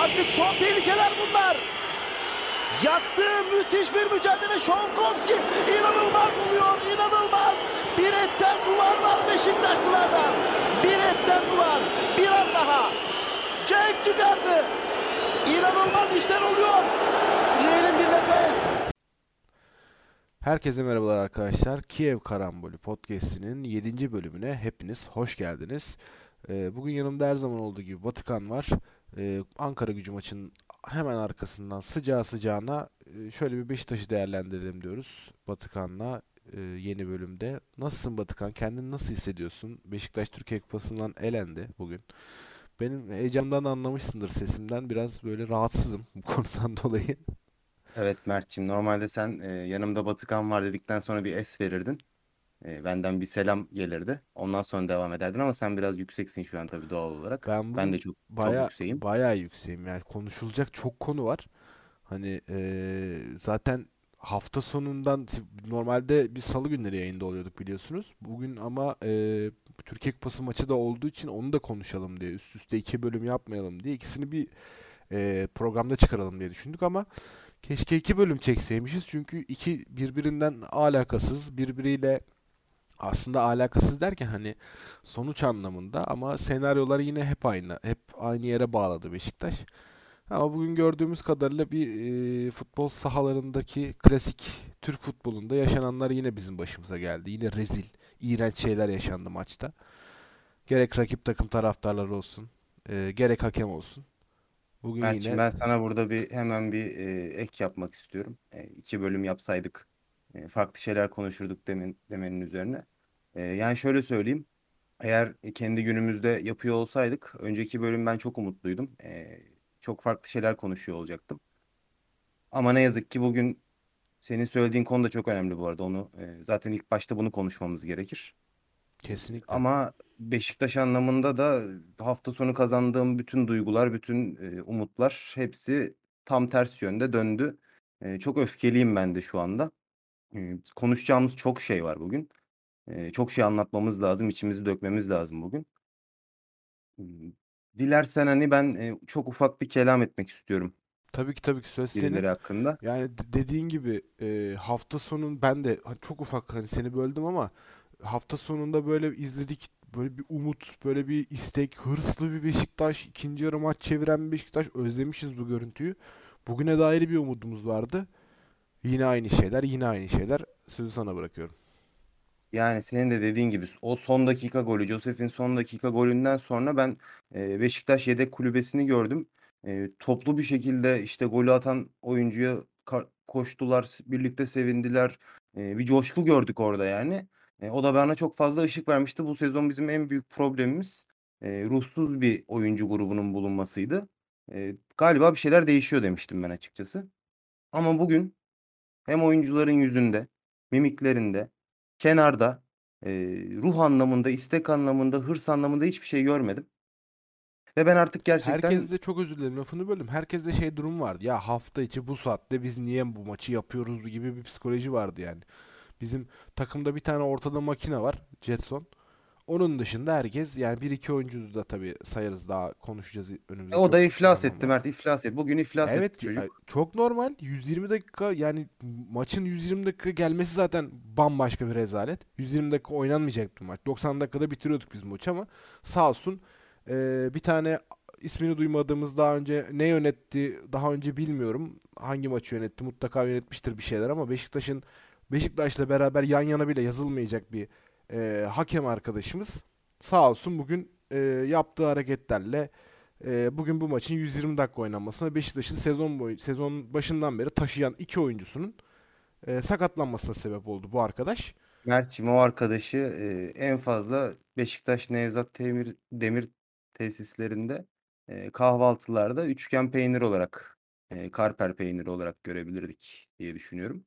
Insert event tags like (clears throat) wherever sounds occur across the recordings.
Artık son tehlikeler bunlar. Yattı müthiş bir mücadele Şovkovski inanılmaz oluyor inanılmaz bir etten duvar var Beşiktaşlılardan bir etten duvar biraz daha Cenk çıkardı inanılmaz işler oluyor Reel'in bir nefes Herkese merhabalar arkadaşlar. Kiev Karambolü podcast'inin 7. bölümüne hepiniz hoş geldiniz. Ee, bugün yanımda her zaman olduğu gibi Batıkan var. Ee, Ankara gücü maçının hemen arkasından sıcağı sıcağına e, şöyle bir Beşiktaş'ı değerlendirelim diyoruz. Batıkan'la e, yeni bölümde. Nasılsın Batıkan? Kendini nasıl hissediyorsun? Beşiktaş Türkiye Kupası'ndan elendi bugün. Benim heyecandan anlamışsındır sesimden. Biraz böyle rahatsızım bu (laughs) konudan dolayı. Evet Mert'ciğim normalde sen e, yanımda Batıkan var dedikten sonra bir es verirdin. E, benden bir selam gelirdi. Ondan sonra devam ederdin ama sen biraz yükseksin şu an tabii doğal olarak. Ben Ben de çok çok baya yükseğim. bayağı yükseğim yani konuşulacak çok konu var. Hani eee, zaten hafta sonundan normalde bir salı günleri yayında oluyorduk biliyorsunuz. Bugün ama eee, Türkiye Kupası maçı da olduğu için onu da konuşalım diye üst üste iki bölüm yapmayalım diye ikisini bir eee, programda çıkaralım diye düşündük ama keşke iki bölüm çekseymişiz çünkü iki birbirinden alakasız birbiriyle aslında alakasız derken hani sonuç anlamında ama senaryolar yine hep aynı. Hep aynı yere bağladı Beşiktaş. Ama bugün gördüğümüz kadarıyla bir e, futbol sahalarındaki klasik Türk futbolunda yaşananlar yine bizim başımıza geldi. Yine rezil, iğrenç şeyler yaşandı maçta. Gerek rakip takım taraftarları olsun, e, gerek hakem olsun. Bugün Mert'ciğim yine ben sana burada bir hemen bir e, ek yapmak istiyorum. E, iki bölüm yapsaydık e, farklı şeyler konuşurduk demin, demenin üzerine. E, yani şöyle söyleyeyim. Eğer kendi günümüzde yapıyor olsaydık önceki bölüm ben çok umutluydum. E, çok farklı şeyler konuşuyor olacaktım. Ama ne yazık ki bugün senin söylediğin konu da çok önemli bu arada. Onu e, zaten ilk başta bunu konuşmamız gerekir. kesinlikle. Ama Beşiktaş anlamında da hafta sonu kazandığım bütün duygular, bütün e, umutlar hepsi tam ters yönde döndü. E, çok öfkeliyim ben de şu anda. Konuşacağımız çok şey var bugün. Çok şey anlatmamız lazım, içimizi dökmemiz lazım bugün. Dilersen hani ben çok ufak bir kelam etmek istiyorum Tabii ki tabii ki söz senin. birileri hakkında. Yani dediğin gibi e, hafta sonun ben de çok ufak hani seni böldüm ama hafta sonunda böyle izledik böyle bir umut, böyle bir istek, hırslı bir Beşiktaş, ikinci yarı maç çeviren bir Beşiktaş özlemişiz bu görüntüyü. Bugüne dair bir umudumuz vardı. Yine aynı şeyler, yine aynı şeyler. Sözü sana bırakıyorum. Yani senin de dediğin gibi o son dakika golü, Josef'in son dakika golünden sonra ben e, Beşiktaş yedek kulübesini gördüm. E, toplu bir şekilde işte golü atan oyuncuya koştular, birlikte sevindiler. E, bir coşku gördük orada yani. E, o da bana çok fazla ışık vermişti. Bu sezon bizim en büyük problemimiz e, ruhsuz bir oyuncu grubunun bulunmasıydı. E, galiba bir şeyler değişiyor demiştim ben açıkçası. Ama bugün hem oyuncuların yüzünde, mimiklerinde, kenarda e, ruh anlamında, istek anlamında, hırs anlamında hiçbir şey görmedim. Ve ben artık gerçekten Herkes de çok özür dilerim lafını böldüm. Herkeste şey durum vardı. Ya hafta içi bu saatte biz niye bu maçı yapıyoruz gibi bir psikoloji vardı yani. Bizim takımda bir tane ortada makine var. Jetson. Onun dışında herkes yani bir iki oyuncu da tabii sayarız daha konuşacağız E, önümüzde o da iflas etti. Mert, iflas etti. Bugün iflas Evet etti çocuk. çok normal. 120 dakika yani maçın 120 dakika gelmesi zaten bambaşka bir rezalet. 120 dakika oynanmayacaktı maç. 90 dakikada bitiriyorduk biz maçı ama sağ olsun eee, bir tane ismini duymadığımız daha önce ne yönetti daha önce bilmiyorum. Hangi maçı yönetti mutlaka yönetmiştir bir şeyler ama Beşiktaş'ın Beşiktaş'la beraber yan yana bile yazılmayacak bir eee, hakem arkadaşımız sağ olsun bugün eee, yaptığı hareketlerle e, bugün bu maçın 120 dakika oynanmasına Beşiktaş'ın sezon boyu sezon başından beri taşıyan iki oyuncusunun e, sakatlanmasına sebep oldu bu arkadaş. Mert'ciğim o arkadaşı e, en fazla Beşiktaş Nevzat Demir, Demir tesislerinde e, kahvaltılarda üçgen peynir olarak, e, karper peyniri olarak görebilirdik diye düşünüyorum.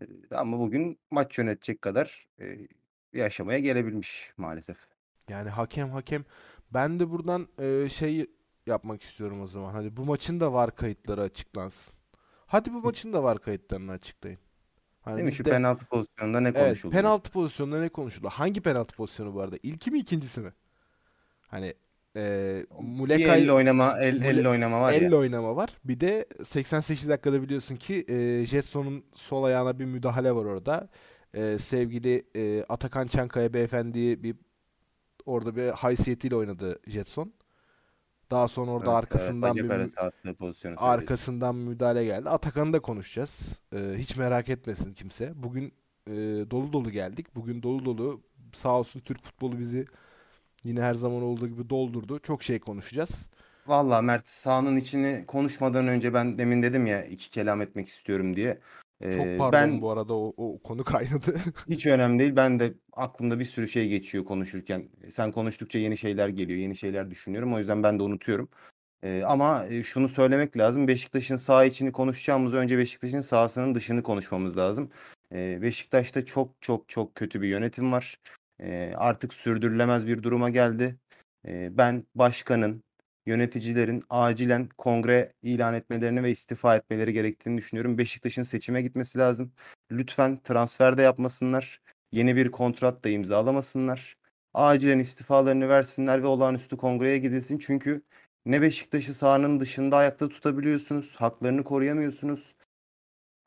E, ama bugün maç yönetecek kadar e, bir aşamaya gelebilmiş maalesef. Yani hakem hakem ben de buradan e, şey yapmak istiyorum o zaman. Hadi bu maçın da var kayıtları açıklansın. Hadi bu maçın da var kayıtlarını açıklayın. Hani Değil mi? Şu de penaltı pozisyonunda ne evet konuşuldu penaltı pozisyonunda ne konuşuldu? Hangi penaltı pozisyonu bu arada? İlki mi ikincisi mi? Hani Bir Mulekay elle oynama, el, Mule- elle oynama var ya. elle oynama var. Bir de 88 dakikada biliyorsun ki e, Jetson'un sol ayağına bir müdahale var orada. E, sevgili e, Atakan Çankaya beyefendi bir orada bir haysiyetiyle oynadı Jetson. Daha sonra orada Evet, evet, arkasından bacak bir pozisyonu söyledi. arkasından müdahale geldi. Atakan'ı da konuşacağız. Ee, hiç merak etmesin kimse. Bugün e, dolu dolu geldik. Bugün dolu dolu sağ olsun Türk futbolu bizi yine her zaman olduğu gibi doldurdu. Çok şey konuşacağız. Valla Mert sahanın içini konuşmadan önce ben demin dedim ya iki kelam etmek istiyorum diye. Çok pardon ben bu arada o, o konu kaynadı. (laughs) hiç önemli değil. Ben de aklımda bir sürü şey geçiyor konuşurken. Sen konuştukça yeni şeyler geliyor, yeni şeyler düşünüyorum. O yüzden ben de unutuyorum. Ee, ama e, şunu söylemek lazım. Beşiktaş'ın saha içini konuşacağımız önce Beşiktaş'ın sahasının dışını konuşmamız lazım. Ee, Beşiktaş'ta çok çok çok kötü bir yönetim var. Ee, artık sürdürülemez bir duruma geldi. Ee, ben başkanın, yöneticilerin acilen kongre ilan etmelerini ve istifa etmeleri gerektiğini düşünüyorum. Beşiktaş'ın seçime gitmesi lazım. Lütfen transfer de yapmasınlar. Yeni bir kontrat da imzalamasınlar. Acilen istifalarını versinler ve olağanüstü kongreye gidilsin. Çünkü ne Beşiktaş'ı sahanın dışında ayakta tutabiliyorsunuz, haklarını koruyamıyorsunuz.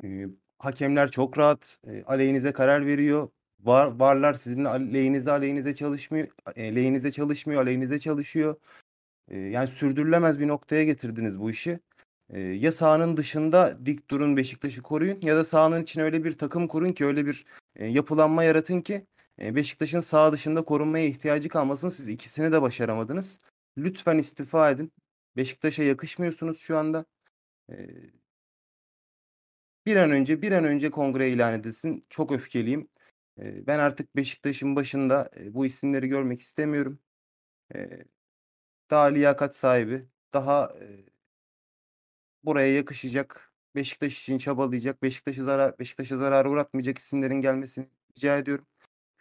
Ee, hakemler çok rahat, e, aleyhinize karar veriyor. Var, varlar sizin aleyhinize aleyhinize çalışmıyor, e, çalışmıyor, aleyhinize çalışıyor. Yani sürdürülemez bir noktaya getirdiniz bu işi. Ee, ya sahanın dışında dik durun Beşiktaş'ı koruyun ya da sahanın içine öyle bir takım kurun ki öyle bir e, yapılanma yaratın ki e, Beşiktaş'ın saha dışında korunmaya ihtiyacı kalmasın. Siz ikisini de başaramadınız. Lütfen istifa edin. Beşiktaş'a yakışmıyorsunuz şu anda. Bir an önce bir an önce kongre ilan edilsin. Çok öfkeliyim. Ben artık Beşiktaş'ın başında e, bu isimleri görmek istemiyorum. Daha liyakat sahibi, daha e, buraya yakışacak, Beşiktaş için çabalayacak, Beşiktaş'ı zarar Beşiktaş'a zarar uğratmayacak isimlerin gelmesini rica ediyorum.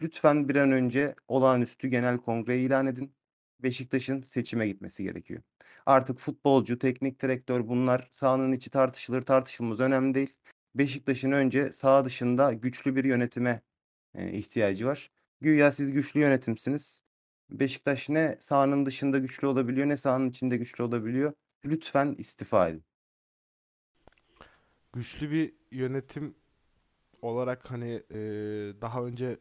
Lütfen bir an önce olağanüstü genel kongre ilan edin. Beşiktaş'ın seçime gitmesi gerekiyor. Artık futbolcu, teknik direktör bunlar sahanın içi tartışılır tartışılmaz önemli değil. Beşiktaş'ın önce saha dışında güçlü bir yönetime ihtiyacı var. Güya siz güçlü yönetimsiniz. Beşiktaş ne sahanın dışında güçlü olabiliyor ne sahanın içinde güçlü olabiliyor. Lütfen istifa edin. Güçlü bir yönetim olarak hani e, daha önce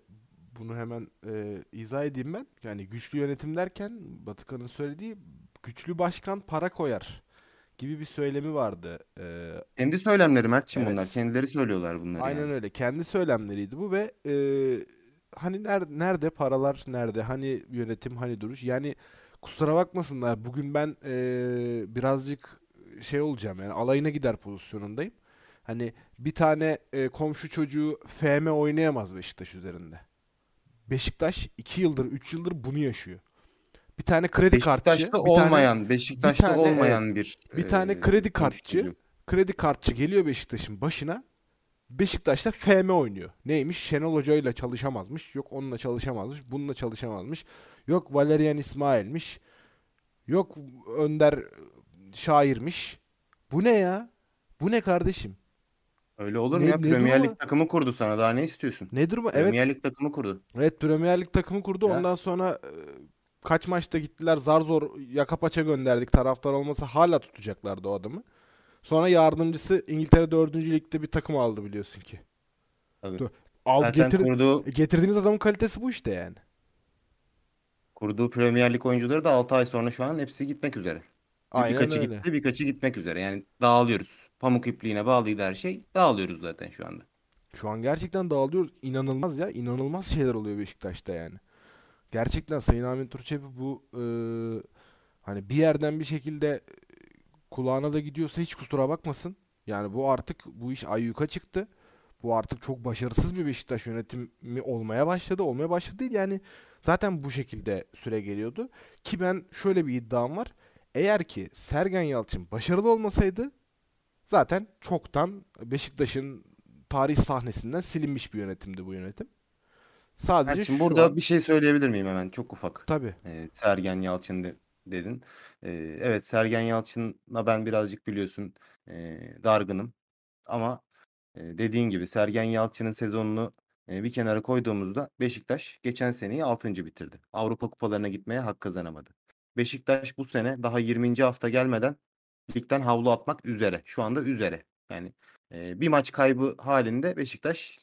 bunu hemen e, izah edeyim ben. Yani güçlü yönetim derken Batıkan'ın söylediği güçlü başkan para koyar gibi bir söylemi vardı. E, Kendi söylemleri Mert'ciğim Evet. bunlar. Kendileri söylüyorlar bunları Aynen yani. öyle. Kendi söylemleriydi bu ve e, hani nerede, nerede paralar nerede? Hani yönetim hani duruş? Yani kusura bakmasınlar. Bugün ben e, birazcık şey olacağım yani alayına gider pozisyonundayım. Hani bir tane e, komşu çocuğu FM oynayamaz Beşiktaş üzerinde. Beşiktaş 2 yıldır 3 yıldır bunu yaşıyor. Bir tane kredi kartçı, Beşiktaş'ta bir tane olmayan, Beşiktaş'ta tane, olmayan bir bir tane kredi kartçı kredi kartçı geliyor Beşiktaş'ın başına. Beşiktaş'ta FM oynuyor. Neymiş? Şenol Hoca ile çalışamazmış. Yok onunla çalışamazmış. Bununla çalışamazmış. Yok Valerian İsmail'miş. Yok Önder Şair'miş. Bu ne ya? Bu ne kardeşim? Öyle olur mu Ne- ya? ne Premier Lig takımı kurdu sana. Daha ne istiyorsun? Ne durumu? Evet, Premier Lig takımı kurdu. evet Premier Lig takımı kurdu. Ya. Ondan sonra e, kaç maçta gittiler zar zor yaka paça gönderdik. Taraftar olmasa hala tutacaklardı o adamı. Sonra yardımcısı İngiltere 4. Lig'de bir takım aldı biliyorsun ki. Tabii. Al Zaten getir, kurduğu, getirdiğiniz adamın kalitesi bu işte yani. kurduğu Premier Lig oyuncuları da 6 ay sonra şu an hepsi gitmek üzere. Aynen birkaçı öyle. gitti, birkaçı gitmek üzere. Yani dağılıyoruz. Pamuk ipliğine bağlıydı her şey. Dağılıyoruz zaten şu anda. Şu an gerçekten dağılıyoruz. İnanılmaz ya. İnanılmaz şeyler oluyor Beşiktaş'ta yani. Gerçekten Sayın Amin Turçevi bu e, hani bir yerden bir şekilde kulağına da gidiyorsa hiç kusura bakmasın. Yani bu artık bu iş ayyuka çıktı. Bu artık çok başarısız bir Beşiktaş yönetimi olmaya başladı. Olmaya başladı değil yani zaten bu şekilde süre geliyordu. Ki ben şöyle bir iddiam var. Eğer ki Sergen Yalçın başarılı olmasaydı zaten çoktan Beşiktaş'ın tarih sahnesinden silinmiş bir yönetimdi bu yönetim. Sadece şu burada an bir şey söyleyebilir miyim hemen? Çok ufak. tabii Ee, Sergen Yalçın de- dedin. Ee, evet Sergen Yalçın'la ben birazcık biliyorsun e, dargınım. Ama e, dediğin gibi Sergen Yalçın'ın sezonunu e, bir kenara koyduğumuzda Beşiktaş geçen seneyi 6. bitirdi. Avrupa kupalarına gitmeye hak kazanamadı. Beşiktaş bu sene daha 20. hafta gelmeden ligden havlu atmak üzere. Şu anda üzere. Yani e, bir maç kaybı halinde Beşiktaş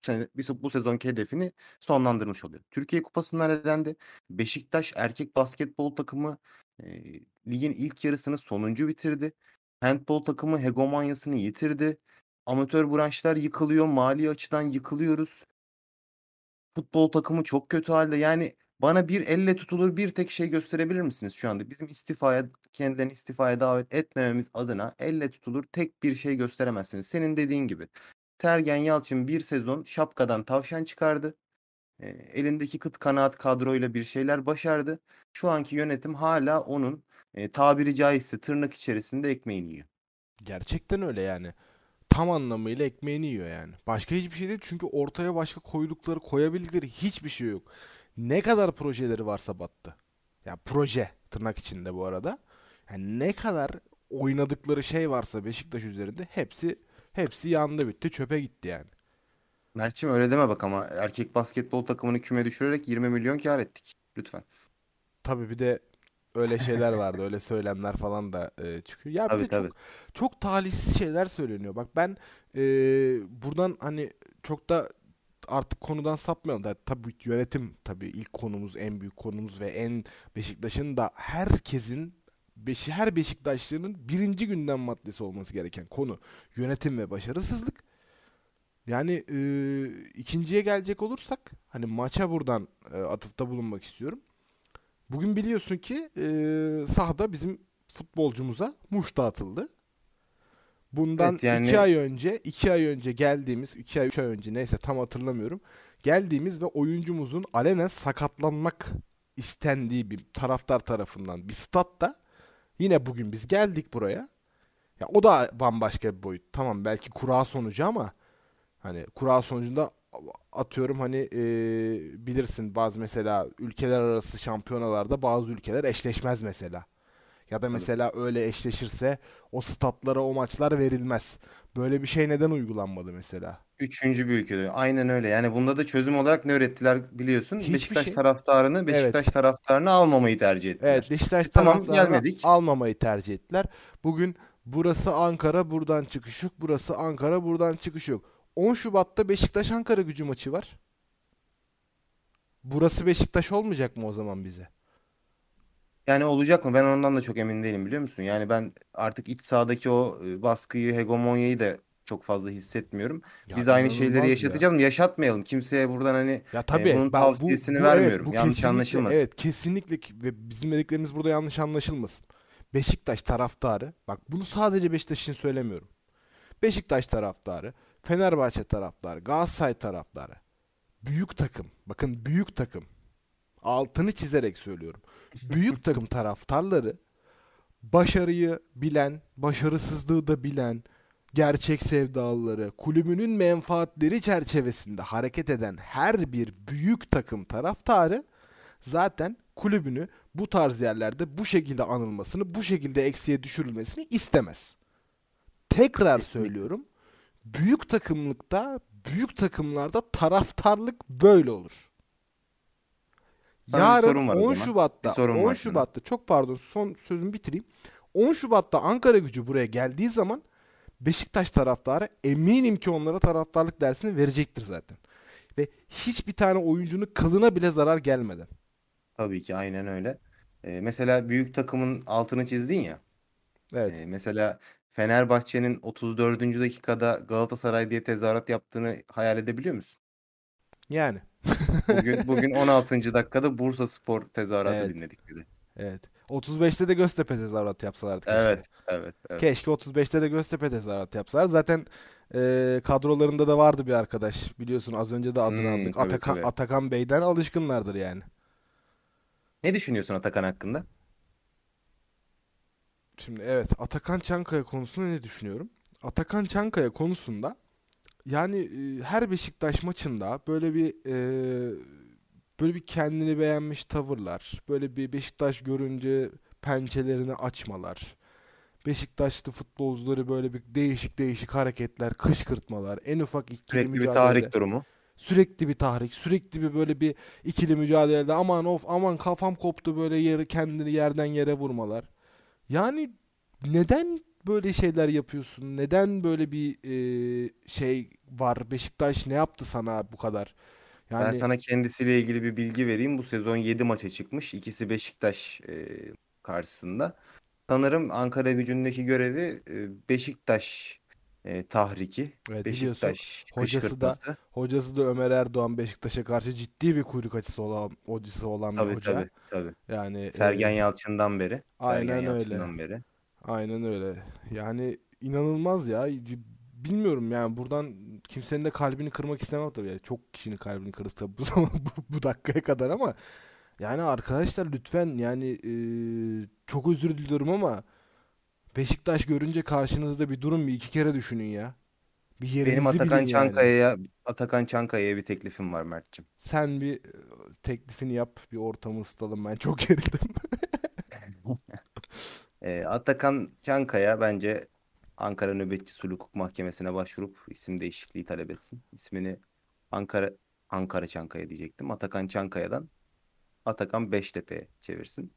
sene, bu sezonki hedefini sonlandırmış oluyor. Türkiye Kupası'ndan elendi. Beşiktaş erkek basketbol takımı e, ligin ilk yarısını sonuncu bitirdi. Handbol takımı hegemonyasını yitirdi. Amatör branşlar yıkılıyor. Mali açıdan yıkılıyoruz. Futbol takımı çok kötü halde. Yani bana bir elle tutulur bir tek şey gösterebilir misiniz şu anda? Bizim istifaya, kendilerini istifaya davet etmememiz adına elle tutulur tek bir şey gösteremezsiniz. Senin dediğin gibi. Sergen Yalçın bir sezon şapkadan tavşan çıkardı. Elindeki kıt kanaat kadroyla bir şeyler başardı. Şu anki yönetim hala onun tabiri caizse tırnak içerisinde ekmeğini yiyor. Gerçekten öyle yani. Tam anlamıyla ekmeğini yiyor yani. Başka hiçbir şey değil çünkü ortaya başka koydukları, koyabildikleri hiçbir şey yok. Ne kadar projeleri varsa battı. Ya proje tırnak içinde bu arada. Yani ne kadar oynadıkları şey varsa Beşiktaş üzerinde hepsi hepsi yandı bitti, çöpe gitti yani. Mert'ciğim öyle deme bak ama erkek basketbol takımını küme düşürerek 20 milyon kar ettik. Lütfen. Tabii bir de öyle şeyler vardı, öyle söylemler falan da e, çıkıyor. Ya bir Tabii de tabii. çok çok talihsiz şeyler söyleniyor. Bak ben e, buradan hani çok da artık konudan sapmayalım da tabii yönetim tabii ilk konumuz, en büyük konumuz ve en Beşiktaş'ın da herkesin Beşi, her Beşiktaşlı'nın birinci gündem maddesi olması gereken konu yönetim ve başarısızlık. Yani e, ikinciye gelecek olursak hani maça buradan e, atıfta bulunmak istiyorum. Bugün biliyorsun ki e, sahada bizim futbolcumuza muş dağıtıldı. Bundan Evet, yani- iki ay önce, iki ay önce geldiğimiz, iki ay, üç ay önce neyse tam hatırlamıyorum. Geldiğimiz ve oyuncumuzun alenen sakatlanmak istendiği bir taraftar tarafından bir statta yine bugün biz geldik buraya. Ya o da bambaşka bir boyut. Tamam belki kura sonucu ama hani kura sonucunda atıyorum hani e, bilirsin bazı mesela ülkeler arası şampiyonalarda bazı ülkeler eşleşmez mesela. Ya da mesela öyle eşleşirse o statlara o maçlar verilmez. Böyle bir şey neden uygulanmadı mesela? Üçüncü bir ülkede. Aynen öyle. Yani bunda da çözüm olarak ne ürettiler biliyorsun? Hiçbir Beşiktaş şey. taraftarını Beşiktaş taraftarını almamayı tercih ettiler. Evet Beşiktaş Tamam, taraftarını gelmedik. almamayı tercih ettiler. Bugün burası Ankara buradan çıkış yok. Burası Ankara buradan çıkış yok. 10 Şubat'ta Beşiktaş Ankara gücü maçı var. Burası Beşiktaş olmayacak mı o zaman bize? Yani olacak mı? Ben ondan da çok emin değilim biliyor musun? Yani ben artık iç sahadaki o e, baskıyı, hegemonyayı da çok fazla hissetmiyorum. Ya Biz aynı inanılmaz şeyleri ya. yaşatacağız mı? Yaşatmayalım. Kimseye buradan hani Ya tabii bunun ben bu- tavsiyesini bu, vermiyorum. Evet, bu Yanlış kesinlikle- anlaşılmasın. Evet kesinlikle ki- ve bizim dediklerimiz burada yanlış anlaşılmasın. Beşiktaş taraftarı bak bunu sadece Beşiktaş için söylemiyorum. Beşiktaş taraftarı, Fenerbahçe taraftarı, Galatasaray taraftarı. Büyük takım. Bakın büyük takım. Altını çizerek söylüyorum. Büyük takım taraftarları başarıyı bilen, başarısızlığı da bilen, gerçek sevdalıları, kulübünün menfaatleri çerçevesinde hareket eden her bir büyük takım taraftarı zaten kulübünü bu tarz yerlerde bu şekilde anılmasını, bu şekilde eksiye düşürülmesini istemez. Tekrar söylüyorum. Büyük takımlıkta, büyük takımlarda taraftarlık böyle olur. Sana bir Yarın sorum var o 10 zaman. Şubat'ta, Bir sorum 10 var sana. Şubat'ta çok pardon son sözümü bitireyim. 10 Şubat'ta Ankara gücü buraya geldiği zaman Beşiktaş taraftarı eminim ki onlara taraftarlık dersini verecektir zaten. Ve hiçbir tane oyuncunun kılına bile zarar gelmeden. Tabii ki aynen öyle. E, mesela büyük takımın altını çizdin ya. Evet. E, mesela Fenerbahçe'nin 34. dakikada Galatasaray diye tezahürat yaptığını hayal edebiliyor musun? Yani. (laughs) Bugün bugün 16. dakikada Bursa Spor tezahüratı Evet. dinledik bir de. Evet. 35'te de Göztepe tezahürat yapsalardı keşke. Evet, evet, evet. Keşke 35'te de Göztepe tezahürat yapsalar. Zaten e, kadrolarında da vardı bir arkadaş. Biliyorsun az önce de adını Hmm, andık. tabii, Atakan, tabii. Atakan Bey'den alışkınlardır yani. Ne düşünüyorsun Atakan hakkında? Şimdi evet Atakan Çankaya konusunda ne düşünüyorum? Atakan Çankaya konusunda yani e, her Beşiktaş maçında böyle bir e, böyle bir kendini beğenmiş tavırlar, böyle bir Beşiktaş görünce pençelerini açmalar, Beşiktaşlı futbolcuları böyle bir değişik değişik hareketler, kışkırtmalar, en ufak ikili Sürekli bir mücadelede tahrik durumu. Sürekli bir tahrik, sürekli bir böyle bir ikili mücadelede aman of aman kafam koptu böyle yeri kendini yerden yere vurmalar. Yani neden böyle şeyler yapıyorsun? Neden böyle bir e, şey var? Beşiktaş ne yaptı sana bu kadar? Ben Yani sana kendisiyle ilgili bir bilgi vereyim. Bu sezon 7 maça çıkmış. İkisi Beşiktaş e, karşısında. Sanırım Ankara gücündeki görevi e, Beşiktaş e, tahriki. evet Beşiktaş hocası da hocası da Ömer Erdoğan Beşiktaş'a karşı ciddi bir kuyruk açısı olan hocası olan bir Tabii hoca. tabii tabii. Yani e, Sergen Yalçın'dan beri. aynen Sergen öyle. Yalçın'dan beri. Aynen öyle. Yani inanılmaz ya. Bilmiyorum yani buradan kimsenin de kalbini kırmak istemem tabii. Yani çok kişinin kalbini kırdık tabii bu (laughs) zaman bu, bu dakikaya kadar ama yani arkadaşlar lütfen yani e, çok özür diliyorum ama Beşiktaş görünce karşınızda bir durum bir iki kere düşünün ya. Bir yerinizi Benim Atakan bilin yani. Çankaya'ya Atakan Çankaya'ya bir teklifim var Mert'cim. Sen bir e, teklifini yap, bir ortamı ısıtalım. Ben çok gerildim. (laughs) E, Atakan Çankaya bence Ankara Nöbetçi Sulh Hukuk Mahkemesi'ne başvurup isim değişikliği talep etsin. İsmini Ankara Ankara Çankaya diyecektim. Atakan Çankaya'dan Atakan Beştepe'ye çevirsin.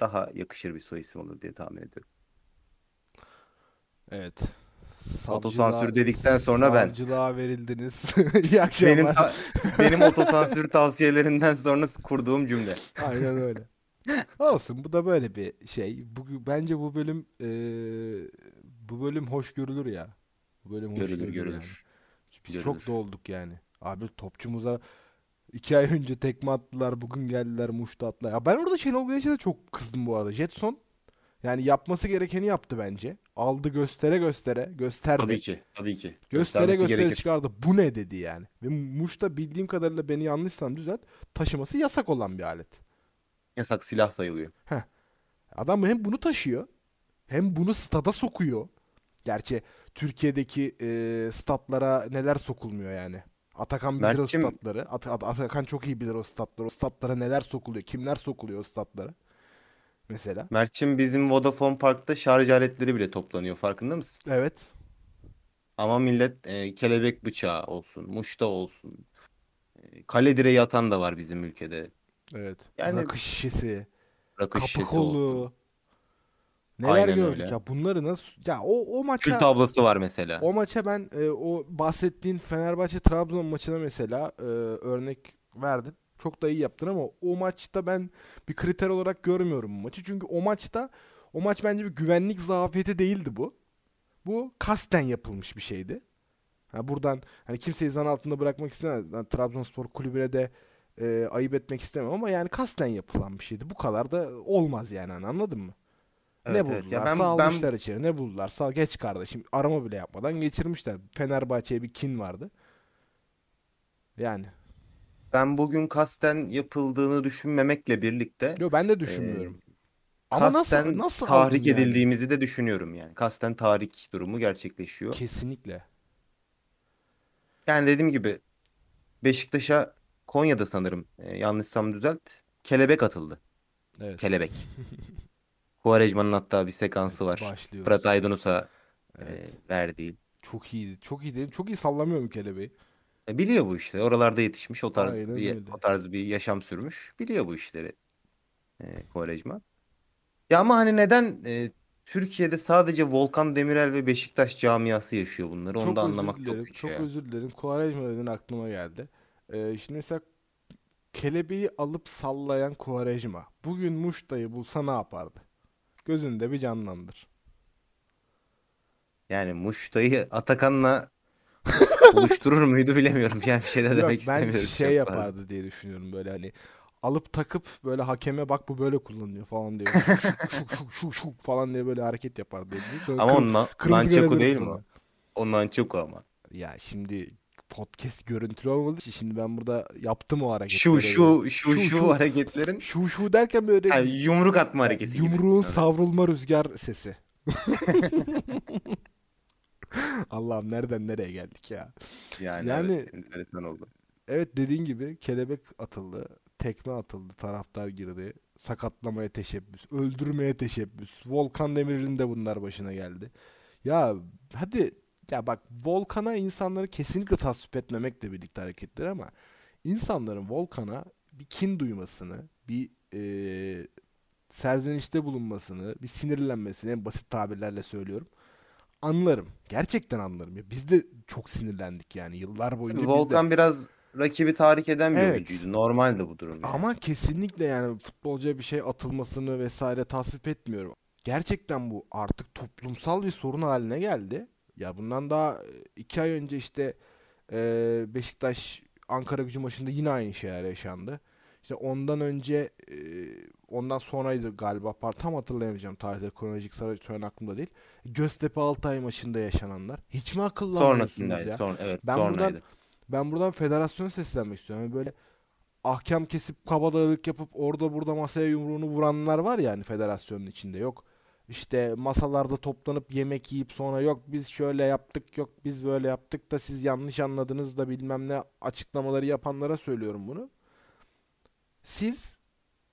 Daha yakışır bir soy isim olur diye tahmin ediyorum. Evet. Otosansür dedikten sonra ben. Savcılığa verildiniz. (laughs) İyi akşamlar. Benim ta- benim otosansür tavsiyelerinden sonra kurduğum cümle. Aynen öyle. Olsun bu da böyle bir şey. Bu, bence bu bölüm eee, bu bölüm hoş görülür ya. Bu bölüm hoş Görülür görülür yani. Biz Görülür. çok dolduk yani. Abi topçumuza iki ay önce tekme attılar. Bugün geldiler muşta attılar. Ya ben orada Şenol Güneş'e de çok kızdım bu arada. Jetson yani yapması gerekeni yaptı bence. Aldı göstere göstere gösterdi. Tabii ki. Tabii ki. Göstere Göstermesi göstere gerekir. çıkardı. Bu ne dedi yani. Ve Muş'ta bildiğim kadarıyla beni yanlışsam düzelt. Taşıması yasak olan bir alet. Yasak silah sayılıyor. Adam hem bunu taşıyor hem bunu stada sokuyor. Gerçi Türkiye'deki e, statlara neler sokulmuyor yani. Atakan bilir Mert'cim- o statları. At- At- Atakan çok iyi bilir o statları. O statlara neler sokuluyor. Kimler sokuluyor o statlara. Mesela. Mert'cim bizim Vodafone Park'ta şarj aletleri bile toplanıyor. Farkında mısın? Evet. Ama millet e, kelebek bıçağı olsun, muşta olsun. E, kale direği atan da var bizim ülkede. Evet. Yani- Rakı şişesi. Rakı Kapı şişesi kolu. Neler Aynen gördük öyle. ya. Bunları nasıl... Ya o, o maça... Kül tablası var mesela. O maça ben e, o bahsettiğin Fenerbahçe Trabzon maçına mesela e, örnek verdin. Çok da iyi yaptın ama o maçta ben bir kriter olarak görmüyorum bu maçı. Çünkü o maçta o maç bence bir güvenlik zafiyeti değildi bu. Bu kasten yapılmış bir şeydi. Ha buradan hani kimseyi zan altında bırakmak istemem. Ben Trabzonspor kulübüne de e, ayıp etmek istemem ama yani kasten yapılan bir şeydi. Bu kadar da olmaz yani hani anladın mı? ne Evet, buldular? evet. Ya ben- Salmışlar içeri. Ne buldular? Sal geç kardeşim. Arama bile yapmadan geçirmişler. Fenerbahçe'ye bir kin vardı. Yani. Ben bugün kasten yapıldığını düşünmemekle birlikte Yo ben de düşünmüyorum. Ama kasten nasıl nasıl tahrik yani? edildiğimizi de düşünüyorum yani. Kasten tahrik durumu gerçekleşiyor. Kesinlikle. Yani dediğim gibi Beşiktaş'a Konya'da sanırım e, yanlışsam düzelt. Kelebek atıldı. Evet. Kelebek. (laughs) Quaresma'nın hatta bir sekansı var. Başlıyoruz. Fırat Aydınus'a e, Evet. verdiği. Çok iyiydi. Çok iyiydi. Çok iyi sallamıyorum kelebeği. E, biliyor bu işte. Oralarda yetişmiş. O tarz Aynen bir öyle. o tarz bir yaşam sürmüş. Biliyor bu işleri. E, Quaresma. Ya ama hani neden e, Türkiye'de sadece Volkan Demirel ve Beşiktaş camiası yaşıyor bunları? Onu çok da özür anlamak dilerim. çok güç çok ya. özür dilerim. Quaresma dedin aklıma geldi. Ee, şimdi mesela kelebeği alıp sallayan Quaresma. Bugün Muş'tayı bulsa ne yapardı? Gözünde bir canlandır. Yani Muş'tayı Atakan'la (laughs) buluşturur muydu bilemiyorum. Yani bir şey de Yok, demek ben istemiyorum. şey çok fazla. yapardı diye düşünüyorum böyle hani alıp takıp böyle hakeme bak bu böyle kullanılıyor falan diye. Şu şu şu şu şu falan diye böyle hareket yapardı. diye. Ama kır- o na- kırmızı Nunchaku görebilir değil mi o? Nunchaku ama. Ya şimdi podcast görüntülü olmadığı için şimdi ben burada yaptım o hareketleri. Şu şu şu Şu, şu hareketlerin Şu şu derken böyle yani yumruk atma hareketi gibi. yumruğun Evet. savrulma rüzgar sesi. (laughs) Allah'ım nereden nereye geldik ya. Yani, Yani- evet, enteresan oldu. Evet dediğin gibi kelebek atıldı, tekme atıldı, taraftar girdi, sakatlamaya teşebbüs, öldürmeye teşebbüs. Volkan Demirel'in de bunlar başına geldi. Ya hadi Ya bak Volkan'a insanları kesinlikle tasvip etmemekle birlikte hareketler ama insanların Volkan'a bir kin duymasını, bir eee serzenişte bulunmasını, bir sinirlenmesini en basit tabirlerle söylüyorum. Anlarım. Gerçekten anlarım. Ya biz de çok sinirlendik yani yıllar boyunca biz de. Volkan biraz rakibi tahrik eden bir Evet. oyuncuydu. Normal de bu durum yani. Ama kesinlikle yani futbolcuya bir şey atılmasını vesaire tasvip etmiyorum. Gerçekten bu artık toplumsal bir sorun haline geldi. Ya bundan daha e, iki ay önce işte e, Beşiktaş Ankara gücü maçında yine aynı şeyler yaşandı. İşte ondan önce e, ondan sonraydı galiba tam hatırlayamayacağım tarihleri kronolojik sıra şu an aklımda değil. Göztepe Altay maçında yaşananlar. Hiç mi akıllanmıyorsunuz ya? Son, evet Ben buradan sonraydı. ben buradan federasyona seslenmek istiyorum. Yani böyle ahkam kesip kabadayılık yapıp orada burada masaya yumruğunu vuranlar var ya hani federasyonun içinde yok. İşte masalarda toplanıp yemek yiyip sonra yok biz şöyle yaptık yok biz böyle yaptık da siz yanlış anladınız da bilmem ne açıklamaları yapanlara söylüyorum bunu. Siz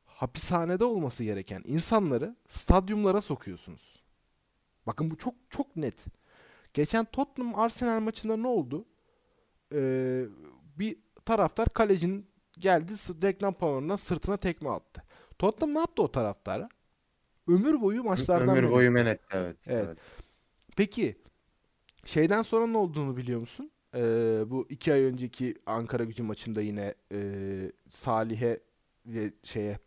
hapishanede olması gereken insanları stadyumlara sokuyorsunuz. Bakın bu çok çok net. Geçen Tottenham Arsenal maçında ne oldu? Ee, bir taraftar kalecinin geldi reklam panorundan sırtına tekme attı. Tottenham ne yaptı o taraftara? Ömür boyu maçlardan Ömür boyu men etti. Evet. Evet. evet. Peki şeyden sonra ne olduğunu biliyor musun? Ee, bu iki ay önceki Ankara gücü maçında yine e, Salih'e ve şeye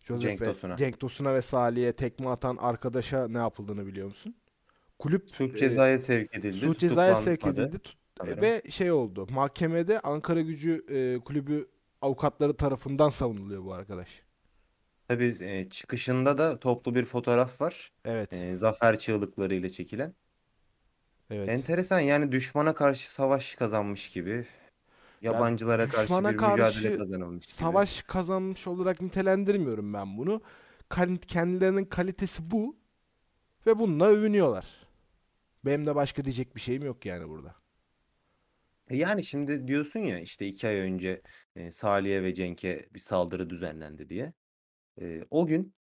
Josef'e, Cenk Tosun'a. Cenk Tosun'a ve Salih'e tekme atan arkadaşa ne yapıldığını biliyor musun? Kulüp Suç e, cezaya sevk edildi. suç cezaya sevk edildi tut- sanırım. ve şey oldu. Mahkemede Ankara Gücü e, kulübü avukatları tarafından savunuluyor bu arkadaş. Tabii e, çıkışında da toplu bir fotoğraf var. Evet. E, zafer çığlıklarıyla çekilen. Evet. Enteresan yani düşmana karşı savaş kazanmış gibi. Yabancılara karşı düşmana bir mücadele karşı kazanılmış gibi. Savaş kazanmış olarak nitelendirmiyorum ben bunu. Kal- Kendilerinin kalitesi bu ve bununla övünüyorlar. Benim de başka diyecek bir şeyim yok yani burada. E Yani şimdi diyorsun ya işte iki ay önce e, Salih'e ve Cenk'e bir saldırı düzenlendi diye. E, o gün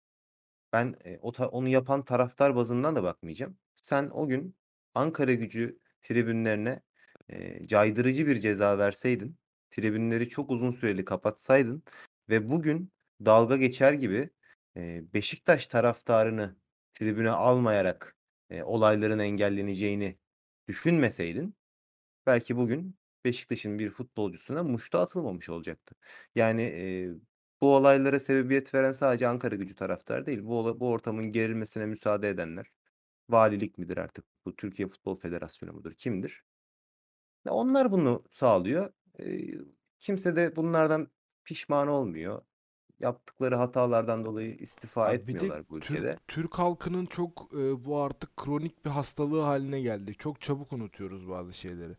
ben e, o ta- onu yapan taraftar bazından da bakmayacağım. Sen o gün Ankara Gücü tribünlerine e, caydırıcı bir ceza verseydin, tribünleri çok uzun süreli kapatsaydın ve bugün dalga geçer gibi e, Beşiktaş taraftarını tribüne almayarak e, olayların engelleneceğini düşünmeseydin belki bugün Beşiktaş'ın bir futbolcusuna muşta atılmamış olacaktı. Yani e, bu olaylara sebebiyet veren sadece Ankara Gücü taraftarı değil. Bu, bu ortamın gerilmesine müsaade edenler valilik midir artık? Bu Türkiye Futbol Federasyonu mudur? Kimdir? Onlar bunu sağlıyor. E, kimse de bunlardan pişman olmuyor. Yaptıkları hatalardan dolayı istifa Abi bir de etmiyorlar bu Türk, ülkede. Türk halkının çok e, bu artık kronik bir hastalığı haline geldi. Çok çabuk unutuyoruz bazı şeyleri.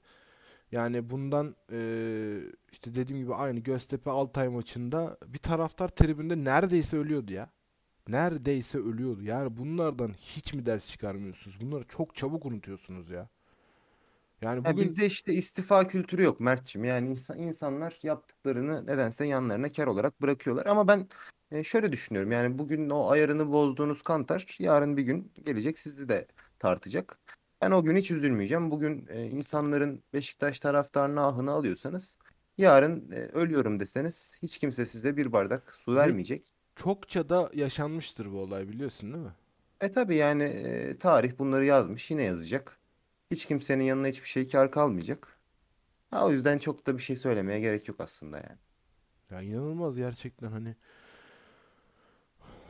Yani bundan e, işte dediğim gibi aynı Göztepe Altay maçında bir taraftar tribünde neredeyse ölüyordu ya. Neredeyse ölüyordu. Yani bunlardan hiç mi ders çıkarmıyorsunuz? Bunları çok çabuk unutuyorsunuz ya. Yani Ya bugün bizde işte istifa kültürü yok Mert'ciğim. Yani insan, insanlar yaptıklarını nedense yanlarına kar olarak bırakıyorlar. Ama ben e, şöyle düşünüyorum. Yani bugün o ayarını bozduğunuz kantar yarın bir gün gelecek sizi de tartacak. Ben o gün hiç üzülmeyeceğim. Bugün e, insanların Beşiktaş taraftarına ahını alıyorsanız yarın e, ölüyorum deseniz hiç kimse size bir bardak su ve vermeyecek. çokça da yaşanmıştır bu olay biliyorsun değil mi? E tabii yani e, tarih bunları yazmış yine yazacak. Hiç kimsenin yanına hiçbir şey kar kalmayacak. Ha, o yüzden çok da bir şey söylemeye gerek yok aslında yani. Ya inanılmaz gerçekten hani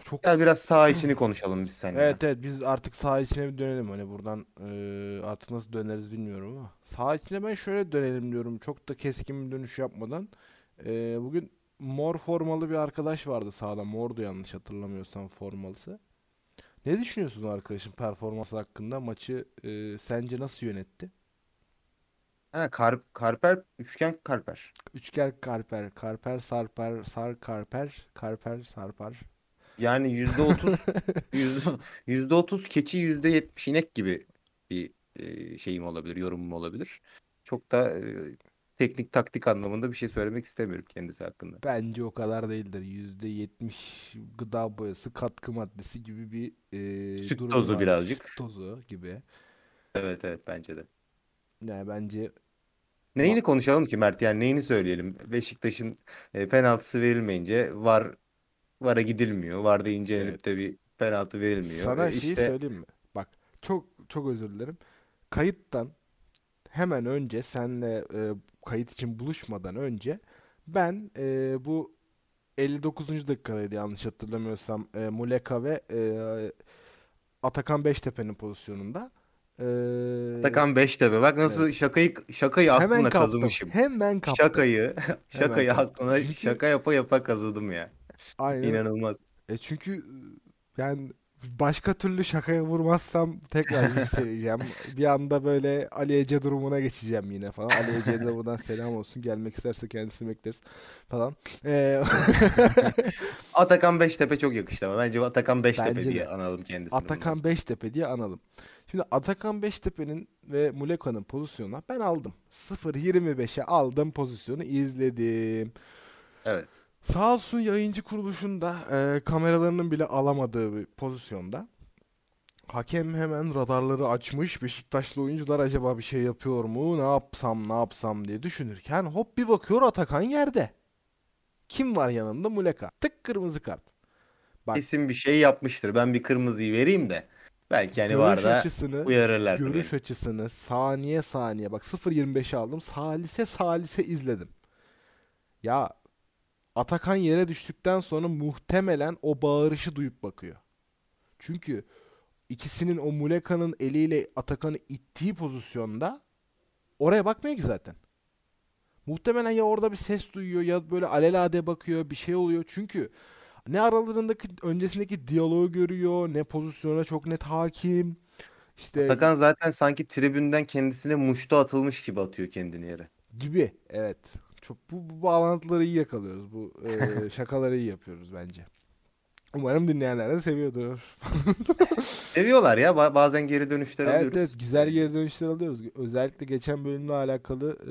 çok Gel biraz saha içini konuşalım biz seninle. Evet evet biz artık saha içine bir dönelim. Hani buradan eee, artık nasıl döneriz bilmiyorum ama. Saha içine ben şöyle dönelim diyorum. Çok da keskin bir dönüş yapmadan. Eee, bugün mor formalı bir arkadaş vardı sahada mordu yanlış hatırlamıyorsam formalısı. Ne düşünüyorsun arkadaşın performansı hakkında? Maçı eee, sence nasıl yönetti? Ha, Kar Karper, üçgen Karper. Üçger Karper. Karper Sarper Sar Karper Karper Sarpar Yani yüzde otuz, (laughs) yüzde yüzde otuz keçi, yüzde yetmiş inek gibi bir e, şeyim olabilir, yorumum olabilir. Çok da e, teknik taktik anlamında bir şey söylemek istemiyorum kendisi hakkında. Bence o kadar değildir. %70 gıda boyası, katkı maddesi gibi bir e, Süt durum tozu var. birazcık. Süt tozu gibi. Evet evet bence de. Yani bence Neyini konuşalım ki Mert? Yani neyini söyleyelim? Beşiktaş'ın e, penaltısı verilmeyince var VAR'a gidilmiyor. VAR'da incelenip Evet. de bir penaltı verilmiyor. Sana E, şeyi işte söyleyeyim mi? Bak çok çok özür dilerim. Kayıttan hemen önce senle e, kayıt için buluşmadan önce ben e, bu 59. dakikadaydı yanlış hatırlamıyorsam e, Muleka ve e, Atakan Beştepe'nin pozisyonunda e, Atakan Beştepe. Bak nasıl şakayı şakayı hemen aklına kaptım. kazımışım. Hemen kaptım. Şakayı şakayı kaptım. aklına Çünkü- şaka yapa yapa kazıdım ya. Aynen. İnanılmaz. E çünkü yani başka türlü şakaya vurmazsam tekrar yükseleceğim. (laughs) Bir anda böyle Ali Ece durumuna geçeceğim yine falan. Ali Ece'ye de buradan selam olsun. Gelmek isterse kendisini bekleriz falan. E, (laughs) Atakan Beştepe çok yakıştı ama bence Atakan Beştepe Bence de. diye analım kendisini. Atakan. Beştepe diye analım. Şimdi Atakan Beştepe'nin ve Muleka'nın pozisyonuna ben aldım. 0.25'e aldım pozisyonu izledim. Evet. Sağ olsun yayıncı kuruluşunda e, kameralarının bile alamadığı bir pozisyonda hakem hemen radarları açmış. Beşiktaşlı oyuncular acaba bir şey yapıyor mu? Ne yapsam ne yapsam diye düşünürken hop bir bakıyor Atakan yerde. Kim var yanında? Muleka. Tık kırmızı kart. Bak Kesin bir şey yapmıştır. Ben bir kırmızıyı vereyim de. Belki yani görüş var da uyarırlar. görüş beni. açısını saniye saniye bak 0.25'e aldım. Salise salise izledim. Ya Atakan yere düştükten sonra muhtemelen o bağırışı duyup bakıyor. Çünkü ikisinin o Muleka'nın eliyle Atakan'ı ittiği pozisyonda oraya bakmıyor ki zaten. Muhtemelen ya orada bir ses duyuyor ya böyle alelade bakıyor bir şey oluyor. Çünkü ne aralarındaki öncesindeki diyaloğu görüyor ne pozisyona çok net hakim. İşte Atakan zaten sanki tribünden kendisine muştu atılmış gibi atıyor kendini yere. gibi evet. Çok bu, bu bağlantıları iyi yakalıyoruz. Bu e, (laughs) şakaları iyi yapıyoruz bence. Umarım dinleyenler de seviyordur. (laughs) Seviyorlar ya. ba- bazen geri dönüşler Evet alıyoruz. evet güzel geri dönüşler alıyoruz. Özellikle geçen bölümle alakalı e,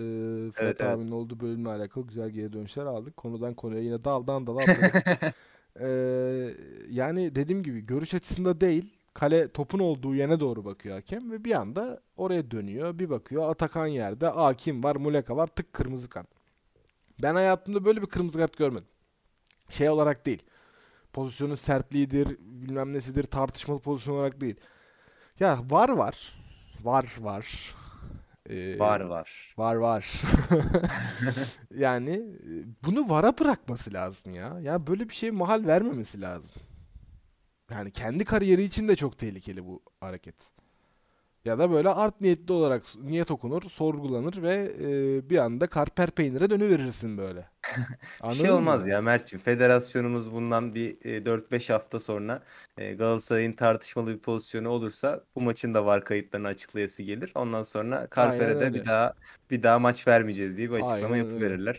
Fırat Evet, evet. abinin olduğu bölümle alakalı güzel geri dönüşler aldık. Konudan konuya yine daldan dala. (laughs) E, yani dediğim gibi görüş açısında değil kale topun olduğu yöne doğru bakıyor hakem ve bir anda oraya dönüyor. Bir bakıyor Atakan yerde. Aa kim var? Muleka var. Tık kırmızı kart. Ben hayatımda böyle bir kırmızı kart görmedim. Şey olarak değil. Pozisyonun sertliğidir, bilmem nesidir, tartışmalı pozisyon olarak değil. Ya var var. Var var. Ee, Var var. Var var. (laughs) yani e, bunu vara bırakması lazım ya. Ya böyle bir şeye mahal vermemesi lazım. Yani kendi kariyeri için de çok tehlikeli bu hareket. Ya da böyle art niyetli olarak niyet okunur, sorgulanır ve e, bir anda karper peynire dönüverirsin böyle. (laughs) Bir şey olmaz mı? ya Mert'ciğim. Federasyonumuz bundan bir e, 4-5 hafta sonra e, Galatasaray'ın tartışmalı bir pozisyonu olursa bu maçın da var kayıtlarını açıklayası gelir. Ondan sonra Karper'e de bir daha bir daha maç vermeyeceğiz diye bir açıklama Aynen öyle.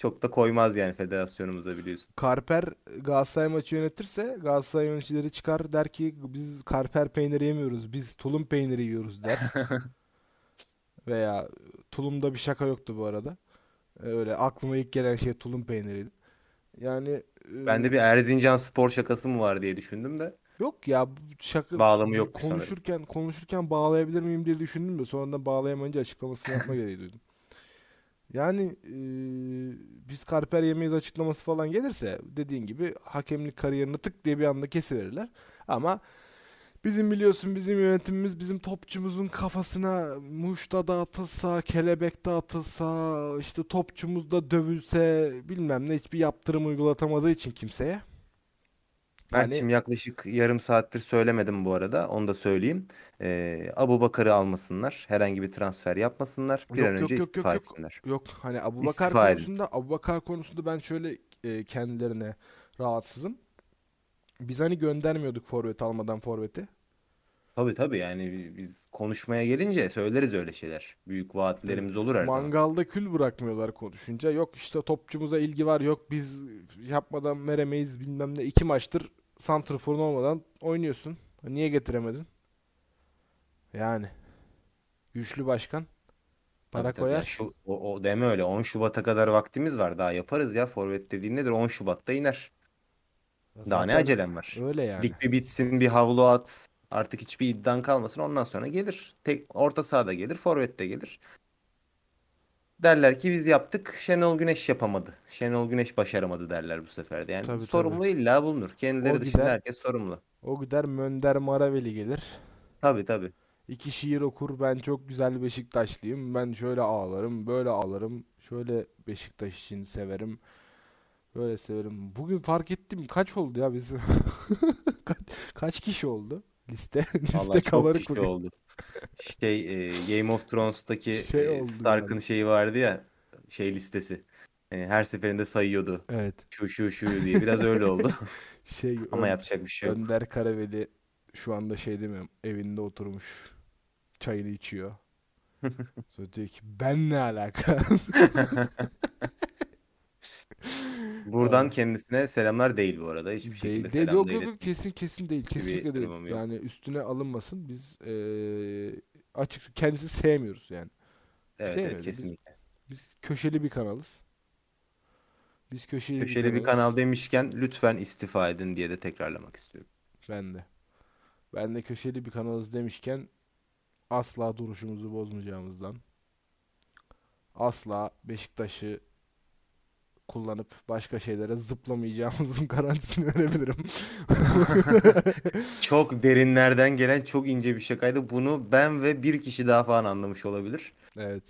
Çok da koymaz yani federasyonumuza biliyorsun. Karper Galatasaray maçı yönetirse Galatasaray yöneticileri çıkar der ki biz Karper peyniri yemiyoruz. Biz tulum peyniri yiyoruz der. (laughs) Veya tulumda bir şaka yoktu bu arada. Ee, Öyle aklıma ilk gelen şey tulum peyniriydi. Yani e, Ben de bir Erzincan spor şakası mı var diye düşündüm de. yok ya şaka Bağlamı sanırım. konuşurken konuşurken bağlayabilir miyim diye düşündüm de sonradan bağlayamayınca açıklamasını yapma (laughs) gereği duydum. Yani e, biz Karper yemeyiz açıklaması falan gelirse dediğin gibi hakemlik kariyerini tık diye bir anda kesiverirler. Ama bizim biliyorsun bizim yönetimimiz bizim topçumuzun kafasına muşta dağıtılsa, kelebek dağıtılsa, işte topçumuz da dövülse bilmem ne hiçbir yaptırım uygulatamadığı için kimseye. Yani Mert'ciğim yaklaşık yarım saattir söylemedim bu arada. Onu da söyleyeyim. Ee, Abu Bakar'ı almasınlar. Herhangi bir transfer yapmasınlar. Bir Yok, an yok, önce yok, istifa yok. etsinler. Yok hani İstifa edin. konusunda Abubakar konusunda ben şöyle e, kendilerine rahatsızım. Biz hani göndermiyorduk forvet almadan forveti. Tabii tabii yani biz konuşmaya gelince söyleriz öyle şeyler. Büyük vaatlerimiz olur her zaman. Mangalda kül bırakmıyorlar konuşunca. Yok işte topçumuza ilgi var. Yok biz yapmadan veremeyiz bilmem ne. İki maçtır santrforun olmadan oynuyorsun. Niye getiremedin? Yani. Güçlü başkan. Para Tabii tabii. Ya koyar. şu, o, o deme öyle. 10 Şubat'a kadar vaktimiz var. Daha yaparız ya. Forvet dediğin nedir? 10 Şubat'ta iner. Daha ne Zaten acelem var? öyle yani. Lig bir bitsin, bir havlu at. Artık hiçbir iddian kalmasın. Ondan sonra gelir. Tek orta sahada gelir, forvet de gelir. Derler ki biz yaptık. Şenol Güneş yapamadı. Şenol Güneş başaramadı derler bu sefer de. Yani Tabii, sorumlu illa bulunur. Kendileri O dışında gider. herkes sorumlu. O gider Mönder Maraveli gelir. Tabii tabii. İki şiir okur. Ben çok güzel Beşiktaşlıyım. Ben şöyle ağlarım, böyle ağlarım. Şöyle Beşiktaş için severim. Böyle severim. Bugün fark ettim kaç oldu ya biz? (laughs) Kaç, kaç kişi oldu? Liste (laughs) liste kabarık bugün. oldu. Şey e, Game of Thrones'taki (laughs) Şey e, Stark'ın yani. şeyi vardı ya şey listesi. E, her seferinde sayıyordu. Evet. Şu şu şu diye. Biraz öyle oldu. (laughs) Şey Ama Ön- yapacak bir şey yok. Önder Karaveli şu anda şey mi? Evinde oturmuş. Çayını içiyor. Sonra diyor ki ben ne alaka? Buradan Aa. kendisine selamlar değil bu arada. Hiçbir şekilde Değil, değil. selam Yok değil. yok kesin kesin değil. bir Kesinlikle değil. yok. Yani üstüne alınmasın. Biz eee açık kendisi sevmiyoruz yani. Evet, Sevmiyoruz. evet Biz- kesinlikle. Biz köşeli bir kanalız. Biz köşeli, Köşeli bir kanalız. kanal demişken lütfen istifa edin diye de tekrarlamak istiyorum. Ben de. Ben de köşeli bir kanalız demişken asla duruşumuzu bozmayacağımızdan asla Beşiktaş'ı kullanıp başka şeylere zıplamayacağımızın (laughs) garantisini verebilirim. (laughs) Çok derinlerden gelen çok ince bir şakaydı. Bunu ben ve bir kişi daha falan anlamış olabilir. Evet.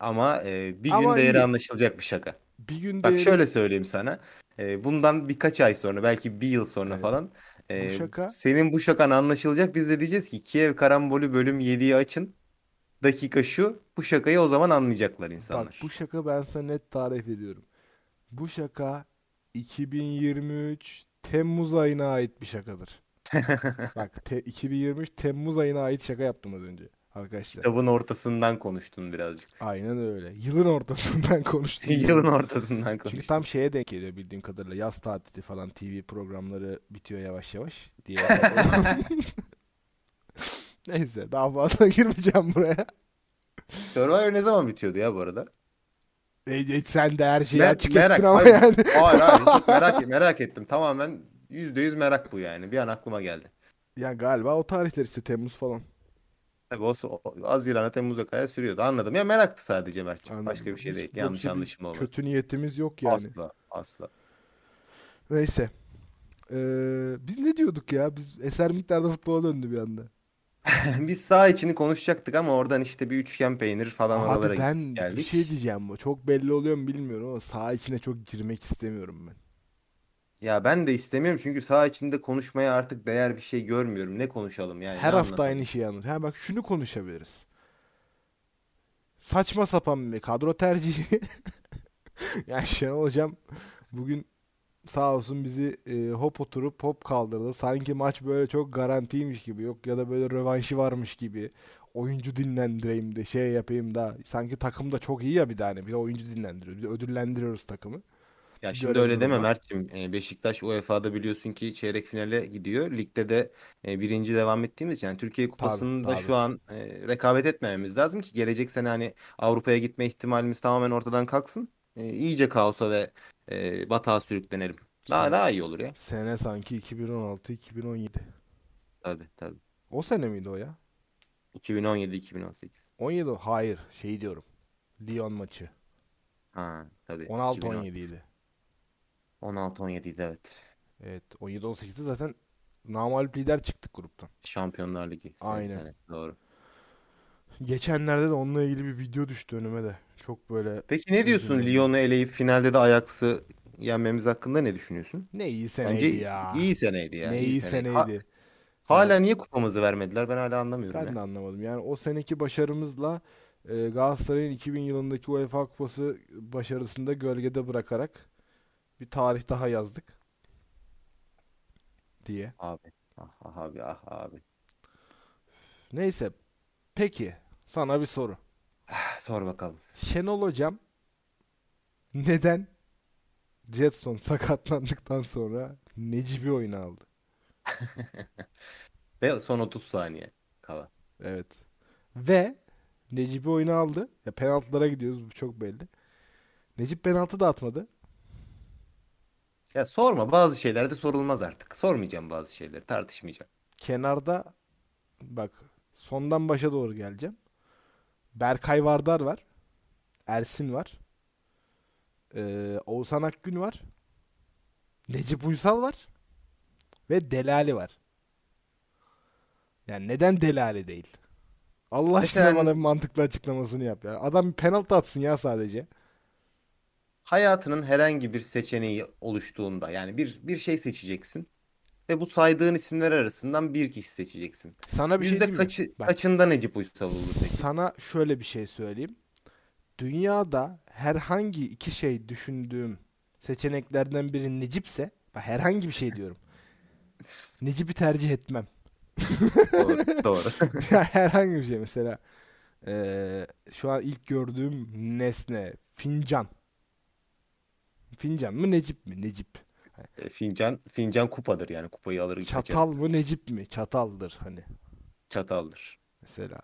Ama e, bir gün Ama değeri iyi. anlaşılacak bir şaka. Bir gün Bak değeri- şöyle söyleyeyim sana. E, bundan birkaç ay sonra belki bir yıl sonra Evet. falan e, şaka- senin bu şakan anlaşılacak. Biz de diyeceğiz ki Kiev Karambolü bölüm 7'yi açın. Dakika şu. Bu şakayı o zaman anlayacaklar insanlar. Bak bu şaka ben sana net tarif ediyorum. Bu şaka 2023 Temmuz ayına ait bir şakadır. (laughs) Bak te- 2023 Temmuz ayına ait şaka yaptım az önce arkadaşlar. Kitabın ortasından konuştun birazcık. Aynen öyle. Yılın ortasından (laughs) konuştum. Yılın ortasından Çünkü konuştun. tam şeye denk geliyor bildiğim kadarıyla. Yaz tatili falan TV programları bitiyor yavaş yavaş diye. (laughs) Neyse daha fazla girmeyeceğim buraya. Survivor ne zaman bitiyordu ya bu arada? E, e, sen de her şeyi Me- açık merak, ettin ama hayır. yani. Hayır hayır (laughs) çok merak, merak ettim. Tamamen %100 merak bu yani. Bir an aklıma geldi. Ya galiba o tarihler işte Temmuz falan. Tabii o, o Haziran'a Temmuz'a kadar sürüyordu. Anladım. Ya meraktı sadece Mert'ciğim. Anladım. Başka bir şey Biz değil. yoksa Yanlış bir anlaşılma olmasın. Kötü niyetimiz yok yani. Asla. Asla. Neyse. Ee, biz ne diyorduk ya? Biz eser miktarda futbola döndü bir anda. (laughs) Biz sağ içini konuşacaktık ama oradan işte bir üçgen peynir falan oralara Abi ben gittik, bir geldik. şey diyeceğim bu. Çok belli oluyor mu bilmiyorum ama saha içine çok girmek istemiyorum ben. Ya ben de istemiyorum çünkü sağ içinde konuşmaya artık değer bir şey görmüyorum. Ne konuşalım yani? Her ne hafta anlatalım? aynı şeyi anlatıyor. Ha bak şunu konuşabiliriz. Saçma sapan bir kadro tercihi. (laughs) yani Şenol Hocam bugün sağ olsun bizi e, hop oturup hop kaldırdı. Sanki maç böyle çok garantiymiş gibi. Yok ya da böyle rövanşı varmış gibi. Oyuncu dinlendireyim de şey yapayım da. Sanki takım da çok iyi ya bir tane. Bir de oyuncu dinlendiriyoruz. Bir de ödüllendiriyoruz takımı. Ya şimdi bir öyle deme. Mert'ciğim. Ee, Beşiktaş UEFA'da biliyorsun ki çeyrek finale gidiyor. Ligde de e, birinci devam ettiğimiz için yani Türkiye Kupası'nda tabii. şu an e, rekabet etmememiz lazım ki gelecek sene hani Avrupa'ya gitme ihtimalimiz tamamen ortadan kalksın. E, iyice kaosa ve e, batağa sürüklenelim. Daha Sen- daha iyi olur ya. Sene sanki 2016-2017. Tabii tabii. O sene miydi o ya? 2017-2018. 17 o- hayır şey diyorum. Lyon maçı. Ha tabii. 16-17 idi. 16-17 idi evet. Evet 17-18'de zaten namalip lider çıktık gruptan. Şampiyonlar Ligi Aynen. senesi doğru. Geçenlerde de onunla ilgili bir video düştü önüme de. Çok böyle Peki ne diyorsun. Lyon'u eleyip finalde de Ajax'ı yenmemiz hakkında ne düşünüyorsun? ne iyi seneydi Bence ya. iyi seneydi ya. ne iyi iyi seneydi. Ha- seneydi. hala niye kupamızı vermediler? Ben hala anlamıyorum Ben ya. de anlamadım. Yani o seneki başarımızla e, Galatasaray'ın 2000 yılındaki UEFA Kupası başarısını da gölgede bırakarak bir tarih daha yazdık diye. Abi. Ah, ah abi ah abi. Neyse. Peki. Sana bir soru. Ah, Sor bakalım. Şenol Hocam neden Jetson sakatlandıktan sonra Necip'i oyuna aldı? (laughs) Ve son 30 saniye kala. Evet. Ve Necip'i oyuna aldı. Ya penaltılara gidiyoruz bu çok belli. Necip penaltı da atmadı. Ya sorma bazı şeyler de sorulmaz artık. Sormayacağım bazı şeyleri tartışmayacağım. Kenarda bak sondan başa doğru geleceğim. Berkay Vardar var. Ersin var. Ee, Oğuzhan Akgün var. Necip Uysal var. Ve Delali var. Yani neden Delali değil? Allah aşkına Mesela- bana bir mantıklı açıklamasını yap ya. Adam bir penaltı atsın ya sadece. Hayatının herhangi bir seçeneği oluştuğunda yani bir bir şey seçeceksin ve bu saydığın isimler arasından bir kişi seçeceksin. Sana bir şey Yüzde mi? kaçı, Bak. kaçında Necip Uysal olur peki? Sana şöyle bir şey söyleyeyim. Dünyada herhangi iki şey düşündüğüm seçeneklerden biri Necip'se, herhangi bir şey diyorum. (laughs) Necip'i tercih etmem. Doğru, (laughs) doğru. herhangi bir şey mesela. eee, şu an ilk gördüğüm nesne fincan. Fincan mı Necip mi? Necip. E, Fincan, fincan kupadır yani kupayı alır. Çatal mı Necip mi? Çataldır hani Çataldır. mesela.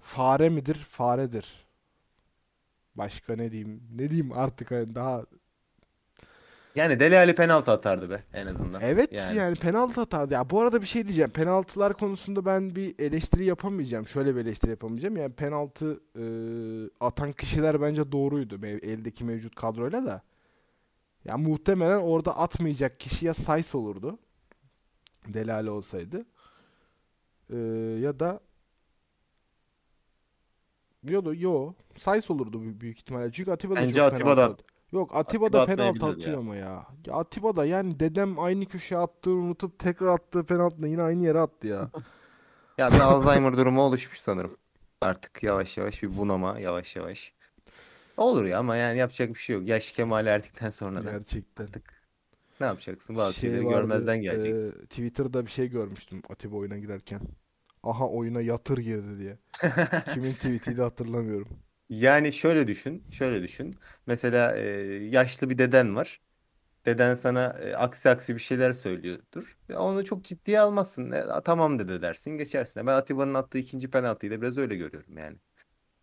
Fare midir? Faredir. Başka ne diyeyim? Ne diyeyim artık hani daha Yani Dele Alli penaltı atardı be en azından. Evet Yani. yani. penaltı atardı. Ya bu arada bir şey diyeceğim. Penaltılar konusunda ben bir eleştiri yapamayacağım. Şöyle bir eleştiri yapamayacağım. Yani penaltı e, atan kişiler bence doğruydu. mev- eldeki mevcut kadroyla da. Ya muhtemelen orada atmayacak kişi ya Says olurdu. Delali olsaydı. E, ya da ya da yo Says olurdu büyük, ihtimalle. Çünkü Atiba da Bence çok Atiba da- penaltı Yok Atiba da penaltı atıyor ya. ama ya. Ya Atiba da yani dedem aynı köşeye attığını unutup tekrar attığı penaltıyla yine aynı yere attı ya. (laughs) Ya bir Alzheimer durumu oluşmuş sanırım. Artık yavaş yavaş bir bunama yavaş yavaş. Olur ya ama yani yapacak bir şey yok. Yaş kemale erdikten sonra da Gerçekten. artık ne yapacaksın? Bazı Şey şeyleri vardı, görmezden geleceksin. e, Twitter'da bir şey görmüştüm Atiba oyuna girerken. Aha oyuna yatır girdi diye. (laughs) Kimin tweetiydi hatırlamıyorum. Yani şöyle düşün, şöyle düşün. Mesela e, yaşlı bir deden var. Deden sana e, aksi aksi bir şeyler söylüyordur. Onu çok ciddiye almazsın. E, tamam dede dersin, geçersin. Ben Atiba'nın attığı ikinci penaltıyı da biraz öyle görüyorum yani.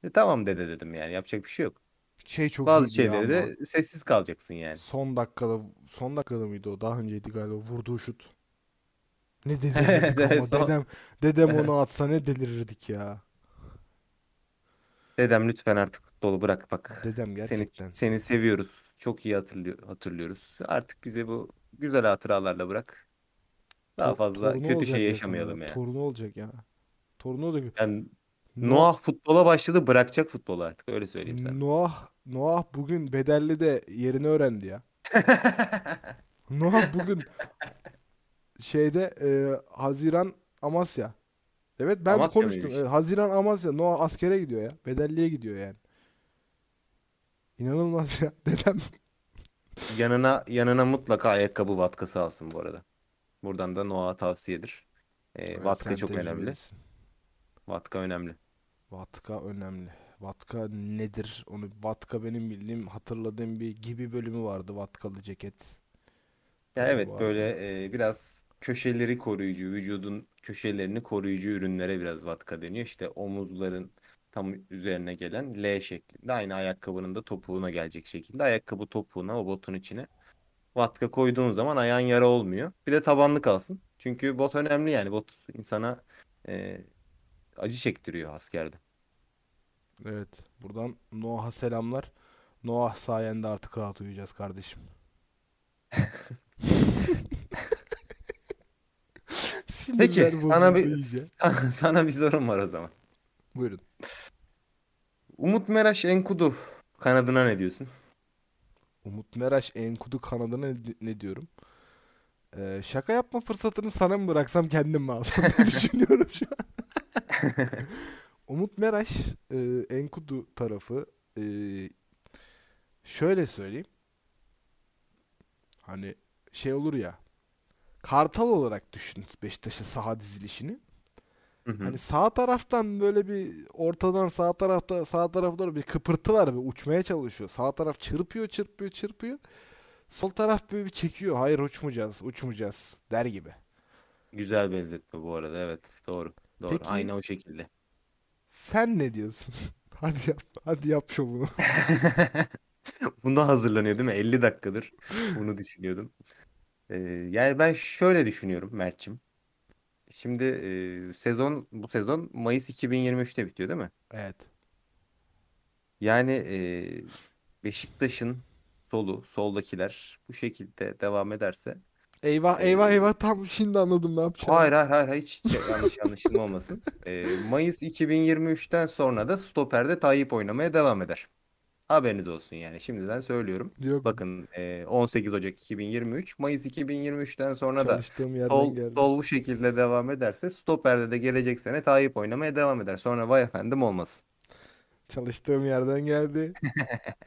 E, tamam dede dedim yani yapacak bir şey yok. Şey çok Bazı şeyleri ama. de sessiz kalacaksın yani. Son dakikada son dakikada mıydı o? Daha önceydi galiba vurduğu şut. Ne (laughs) evet, ama son- dedem dedem onu (laughs) atsa ne delirirdik ya. Dedem lütfen artık futbolu bırak bak. Dedem Seni gerçekten. seni seviyoruz. Çok iyi hatırlıyor, hatırlıyoruz. Artık bize bu güzel hatıralarla bırak. Daha Tor- fazla torunu kötü şey yaşamayalım ya. Torunu olacak ya. Torunu olacak. Yani No- Noah futbola başladı, bırakacak futbolu artık. Öyle söyleyeyim sana. Noah Noah bugün bedelli de yerini öğrendi ya. (laughs) Noah bugün şeyde e, Haziran Amasya. Evet ben Amasya konuştum. mıymış? Evet, Haziran Amasya. Noah askere gidiyor ya. Bedelliye gidiyor yani. İnanılmaz ya. (laughs) Dedem Yanına yanına mutlaka ayakkabı vatkası alsın bu arada. Buradan da Noah'a tavsiyedir. Ee, Evet, vatka çok önemli. tecrübelisin. Vatka önemli. Vatka önemli. Vatka nedir? Onu Vatka benim bildiğim hatırladığım bir gibi bölümü vardı. Vatkalı ceket. Ya evet bu böyle e, biraz köşeleri koruyucu, vücudun köşelerini koruyucu ürünlere biraz vatka deniyor. İşte omuzların tam üzerine gelen L şeklinde aynı ayakkabının da topuğuna gelecek şekilde ayakkabı topuğuna o botun içine vatka koyduğun zaman ayağın yara olmuyor. Bir de tabanlı kalsın. Çünkü bot önemli yani bot insana e, acı çektiriyor askerde. Evet. Buradan Noah'a selamlar. Noah sayende artık rahat uyuyacağız kardeşim. (laughs) Peki sana bir iyice. (laughs) sana bir sorum var o zaman. Buyurun. Umut Meraş Enkudu kanadına ne diyorsun? Umut Meraş Enkudu kanadına ne, ne diyorum? Ee, şaka yapma fırsatını sana mı bıraksam kendim mi alsam diye (laughs) düşünüyorum şu an. Umut Meraş e, Enkudu tarafı e, şöyle söyleyeyim. Hani şey olur ya Kartal olarak düşün Beşiktaş'ın saha dizilişini. Hı hı. Hani sağ taraftan böyle bir ortadan sağ tarafta sağ tarafa doğru bir kıpırtı var bir uçmaya çalışıyor. Sağ taraf çırpıyor çırpıyor çırpıyor. Sol taraf böyle bir çekiyor. Hayır uçmayacağız uçmayacağız der gibi. Güzel benzetme bu arada. Evet, doğru. Doğru. Peki- Aynı o şekilde. Sen ne diyorsun? (laughs) Hadi yap. Hadi yap şovunu. (laughs) Buna hazırlanıyor değil mi? 50 dakikadır bunu düşünüyordum. Ee, yani ben şöyle düşünüyorum Mert'cim. Şimdi e, sezon bu sezon Mayıs 2023'te bitiyor değil mi? Evet. Yani e, Beşiktaş'ın solu, soldakiler bu şekilde devam ederse Eyvah e, eyvah eyvah tam şimdi anladım ne yapacağım. hayır hayır hayır hiç yanlış anlaşılma olmasın. E, Mayıs 2023'ten sonra da stoperde Tayyip oynamaya devam eder. Haberiniz olsun yani şimdiden söylüyorum. Yok Bakın e, 18 Ocak 2023, Mayıs 2023'ten sonra da sol, sol bu şekilde devam ederse stoperde de gelecek sene Tayyip oynamaya devam eder. Sonra vay efendim olmasın. Çalıştığım yerden geldi.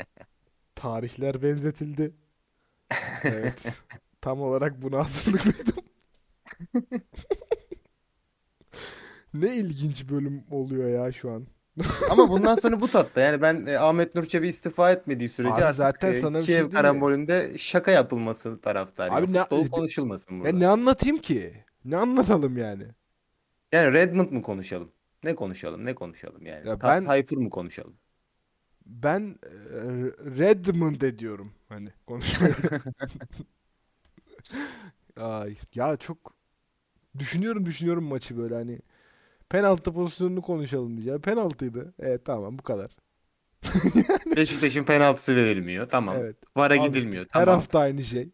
(laughs) Tarihler benzetildi. Evet. (laughs) Tam olarak buna hazırlıklıydım. (laughs) Ne ilginç bölüm oluyor ya şu an. Ama bundan sonra bu (laughs) tatta. Yani ben e, Ahmet Nur Çebi istifa etmediği sürece Abi artık zaten e, sana bir şey Kiev diyeyim mi? karambolünde şaka yapılması taraftarıyım. Abi ne- Futbol konuşulmasın Ya burada. ne anlatayım ki? Ne anlatalım yani? Yani Redmond mu konuşalım? Ne konuşalım? Ne konuşalım yani? Ya ben- Tayfur mu konuşalım? Ben e, Redmond ediyorum hani konuşmayı. (laughs) Ay ya çok düşünüyorum düşünüyorum maçı böyle hani penaltı pozisyonunu konuşalım diyeceğim. Penaltıydı. Evet tamam bu kadar. (laughs) Beşiktaş'ın penaltısı verilmiyor. Tamam. Evet. VAR'a işte, gidilmiyor. Her Tamam. hafta aynı şey.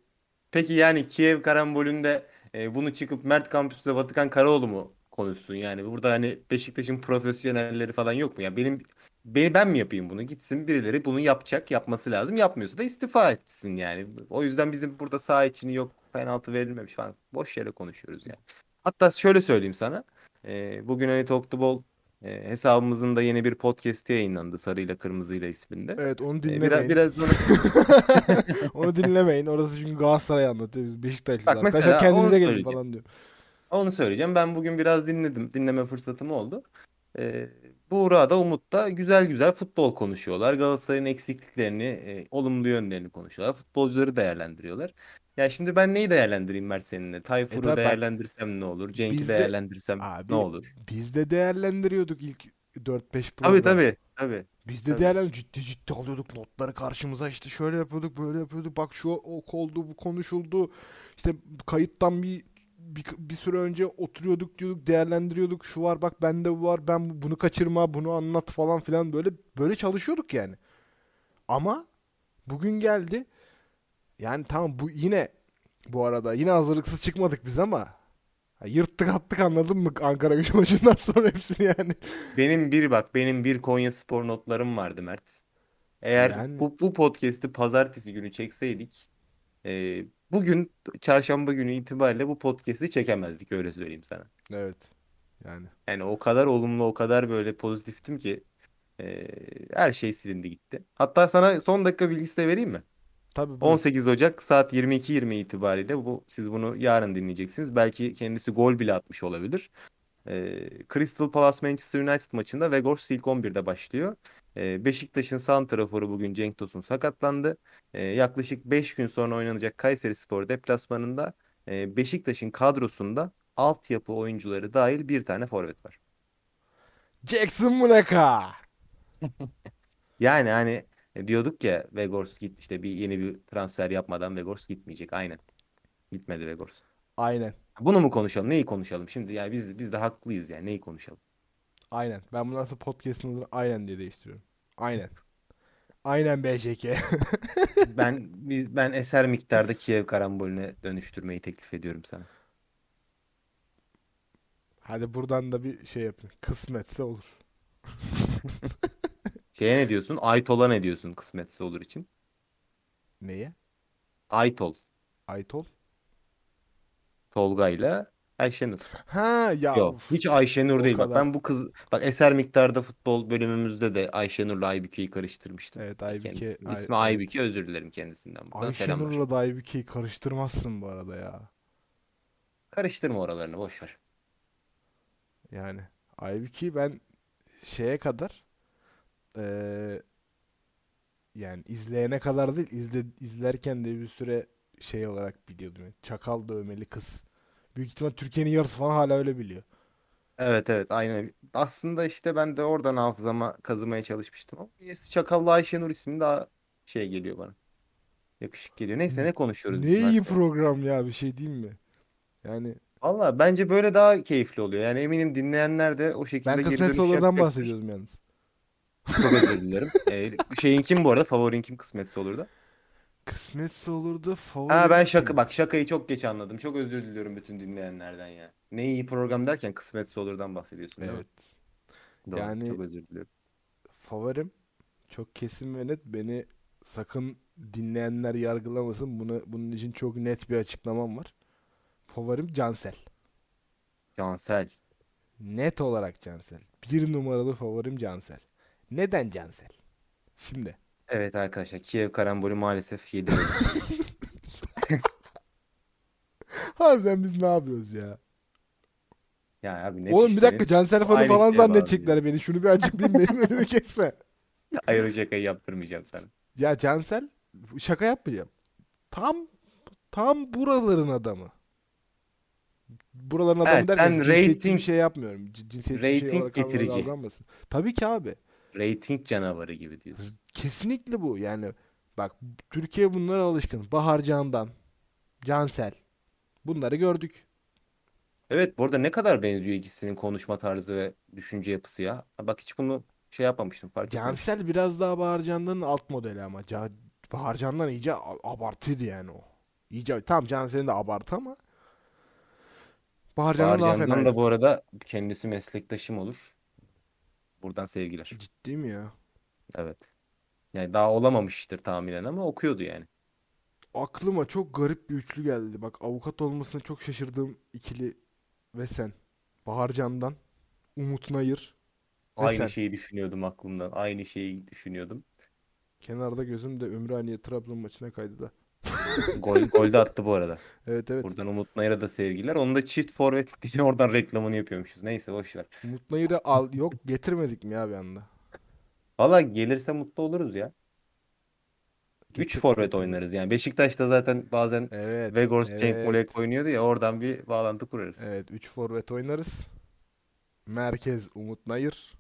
Peki yani Kiev karambolünde e, bunu çıkıp Mert Kampüs'te Batıkan Karaoğlu mu konuşsun? Yani burada hani Beşiktaş'ın profesyonelleri falan yok mu? Yani benim beni ben mi yapayım bunu? Gitsin birileri bunu yapacak, yapması lazım. Yapmıyorsa da istifa etsin yani. O yüzden bizim burada saha içini yok penaltı verilmemiş falan. Boş yere konuşuyoruz yani. Hatta şöyle söyleyeyim sana. E, bugün hani Talk Ball e, hesabımızın da yeni bir podcast yayınlandı Sarıyla Kırmızıyla isminde. Evet onu E, dinlemeyin. biraz biraz sonra (laughs) onu dinlemeyin. Orası çünkü Galatasaray anlatıyor. Biz Beşiktaşlıyız Bak arkadaşlar. mesela Kendinize onu gelin falan diyor. Onu söyleyeceğim. Ben bugün biraz dinledim. Dinleme fırsatım oldu. Ee, Buğra da Umut da güzel güzel futbol konuşuyorlar. Galatasaray'ın eksikliklerini, e, olumlu yönlerini konuşuyorlar. Futbolcuları değerlendiriyorlar. Ya şimdi ben neyi değerlendireyim Mert seninle? Tayfur'u E tabii değerlendirsem ne olur? Cenk'i değerlendirsem abi ne olur? biz de değerlendiriyorduk ilk 4-5 Tabii program. tabii. Tabii. Biz de Tabii. değerlendir ciddi ciddi alıyorduk notları karşımıza işte şöyle yapıyorduk böyle yapıyorduk bak şu o oldu bu konuşuldu işte kayıttan bir, bir bir süre önce oturuyorduk diyorduk değerlendiriyorduk. Şu var bak bende bu var ben bu- bunu kaçırma bunu anlat falan filan böyle böyle çalışıyorduk yani. Ama bugün geldi. Yani tamam bu yine bu arada yine hazırlıksız çıkmadık biz ama yırttık attık anladın mı? Ankara gücü maçından (laughs) sonra hepsini yani. Benim bir bak benim bir Konya Spor notlarım vardı Mert. Eğer Yani- bu, bu podcast'i pazartesi günü çekseydik e, bugün çarşamba günü itibariyle bu podcast'i çekemezdik öyle söyleyeyim sana. evet yani Yani o kadar olumlu, o kadar böyle pozitiftim ki e, her şey silindi gitti. Hatta sana son dakika bilgisi de vereyim mi? tabii buyur. 18 Ocak saat 22.20 itibariyle bu siz bunu yarın dinleyeceksiniz. Belki kendisi gol bile atmış olabilir. E, Crystal Palace Manchester United maçında Weghorst ilk 11'de başlıyor. E, Beşiktaş'ın santraforu bugün Cenk Tosun sakatlandı. E, yaklaşık 5 gün sonra oynanacak Kayserispor deplasmanında e, Beşiktaş'ın kadrosunda altyapı oyuncuları dahil bir tane forvet var. Jackson Muleka. (laughs) Yani hani e, diyorduk ya Weghorst git işte bir yeni bir transfer yapmadan Weghorst gitmeyecek. Aynen. Gitmedi Weghorst. Aynen. Bunu mu konuşalım? Neyi konuşalım? Şimdi yani biz biz de haklıyız yani. Neyi konuşalım? Aynen. Ben bundan sonra podcast'ın adını aynen diye değiştiriyorum. Aynen. (laughs) Aynen BJK. (laughs) Ben biz, ben eser miktarda Kiev karambolüne dönüştürmeyi teklif ediyorum sana. Hadi buradan da bir şey yapın. Kısmetse olur. (laughs) Şeye ne diyorsun? Aytol'a ne diyorsun kısmetse olur için? Neye? Aytol. Aytol? Tolga'yla Ayşenur. Ha ya. Yok. Hiç Ayşenur değil. Bak kadar. ben bu kız bak eser miktarda futbol bölümümüzde de Ayşenur'la Aybüke'yi karıştırmıştım. Evet Aybüke. Kendisi, Ay- ismi. Aybüke özür dilerim kendisinden. Buradan. Ayşenur'la da Aybüke'yi karıştırmazsın bu arada ya. Karıştırma oralarını boş ver. Yani Aybüke'yi ben şeye kadar eee, yani izleyene kadar değil izle, izlerken de bir süre şey olarak biliyordum. Yani çakal dövmeli kız. Büyük ihtimal Türkiye'nin yarısı falan hala öyle biliyor. Evet evet aynen. Aslında işte ben de oradan hafızama kazımaya çalışmıştım ama niyeyse Çakallı Ayşenur ismi daha şey geliyor bana. Yakışık geliyor. Neyse ne konuşuyoruz Ne biz iyi Mert? program ya bir şey diyeyim mi? Yani Valla bence böyle daha keyifli oluyor. Yani eminim dinleyenler de o şekilde Ben geri kısmetse dönüş olurdan yapacaktır. bahsediyordum yalnız. Çok özür dilerim. (laughs) Ee, şeyin kim bu arada? Favorin kim kısmetse olur da? Kısmetse olurdu. Favori Ha ben şaka bak şakayı çok geç anladım. Çok özür diliyorum bütün dinleyenlerden ya. Ne iyi program derken kısmetse olurdan bahsediyorsun değil mi? Evet. Doğru. Yani- Çok özür diliyorum. Favorim çok kesin ve net. Beni sakın dinleyenler yargılamasın. Bunu bunun için çok net bir açıklamam var. Favorim Cansel. Cansel. Net olarak Cansel. Bir numaralı favorim Cansel. Neden Cansel? Şimdi. Evet arkadaşlar Kiev karambolü maalesef yedi. (laughs) Harbiden biz ne yapıyoruz ya? ya abi net Oğlum bir işte, dakika. Cansel fanı Aynı falan şeye zannedecekler beni. Şunu bir açıklayayım benim (laughs) önümü kesme. Ayrı şakayı yaptırmayacağım sana. Ya Cansel şaka yapmayacağım. Tam tam buraların adamı. Buraların adamı Evet, derken sen cinsiyetçi bir rating- şey yapmıyorum. C- Cinsiyetçi bir şey rating olarak getirici. Tabii ki abi. Rating canavarı gibi diyorsun. Kesinlikle bu. Yani bak Türkiye bunlara alışkın. Bahar Candan, Cansel. Bunları gördük. Evet bu arada ne kadar benziyor ikisinin konuşma tarzı ve düşünce yapısı ya. Bak hiç bunu şey yapmamıştım fark etmemiştim. Cansel biraz daha Bahar Candan'ın alt modeli ama Ca- Bahar Candan iyice abartıydı yani o. İyice tam Cansel'in de abartı ama Bahar Candan Bağırcan'dan fenaydı. da bu arada kendisi meslektaşım olur. Buradan sevgiler. Ciddi mi ya? Evet. Yani daha olamamıştır tahminen ama okuyordu yani. Aklıma çok garip bir üçlü geldi. Bak avukat olmasına çok şaşırdığım ikili ve sen. Bahar Candan, Umut Nayır ve Aynı sen. şeyi düşünüyordum aklımdan. Aynı şeyi düşünüyordum. Kenarda gözüm de Ümraniye Trabzon maçına kaydı da. (laughs) Gol, gol de attı bu arada. Evet evet. Buradan Umut Nayır'a da sevgiler. Onu da çift forvet (laughs) diye oradan reklamını yapıyormuşuz. Neyse boş ver. Umut Nayır'ı al yok getirmedik mi ya bir anda? Valla gelirse mutlu oluruz ya. 3 Getir- forvet oynarız yani. Beşiktaş'ta zaten bazen Evet. Vegors, Cenk evet. Molek oynuyordu ya oradan bir bağlantı kurarız. Evet 3 forvet oynarız. Merkez Umut Nayır.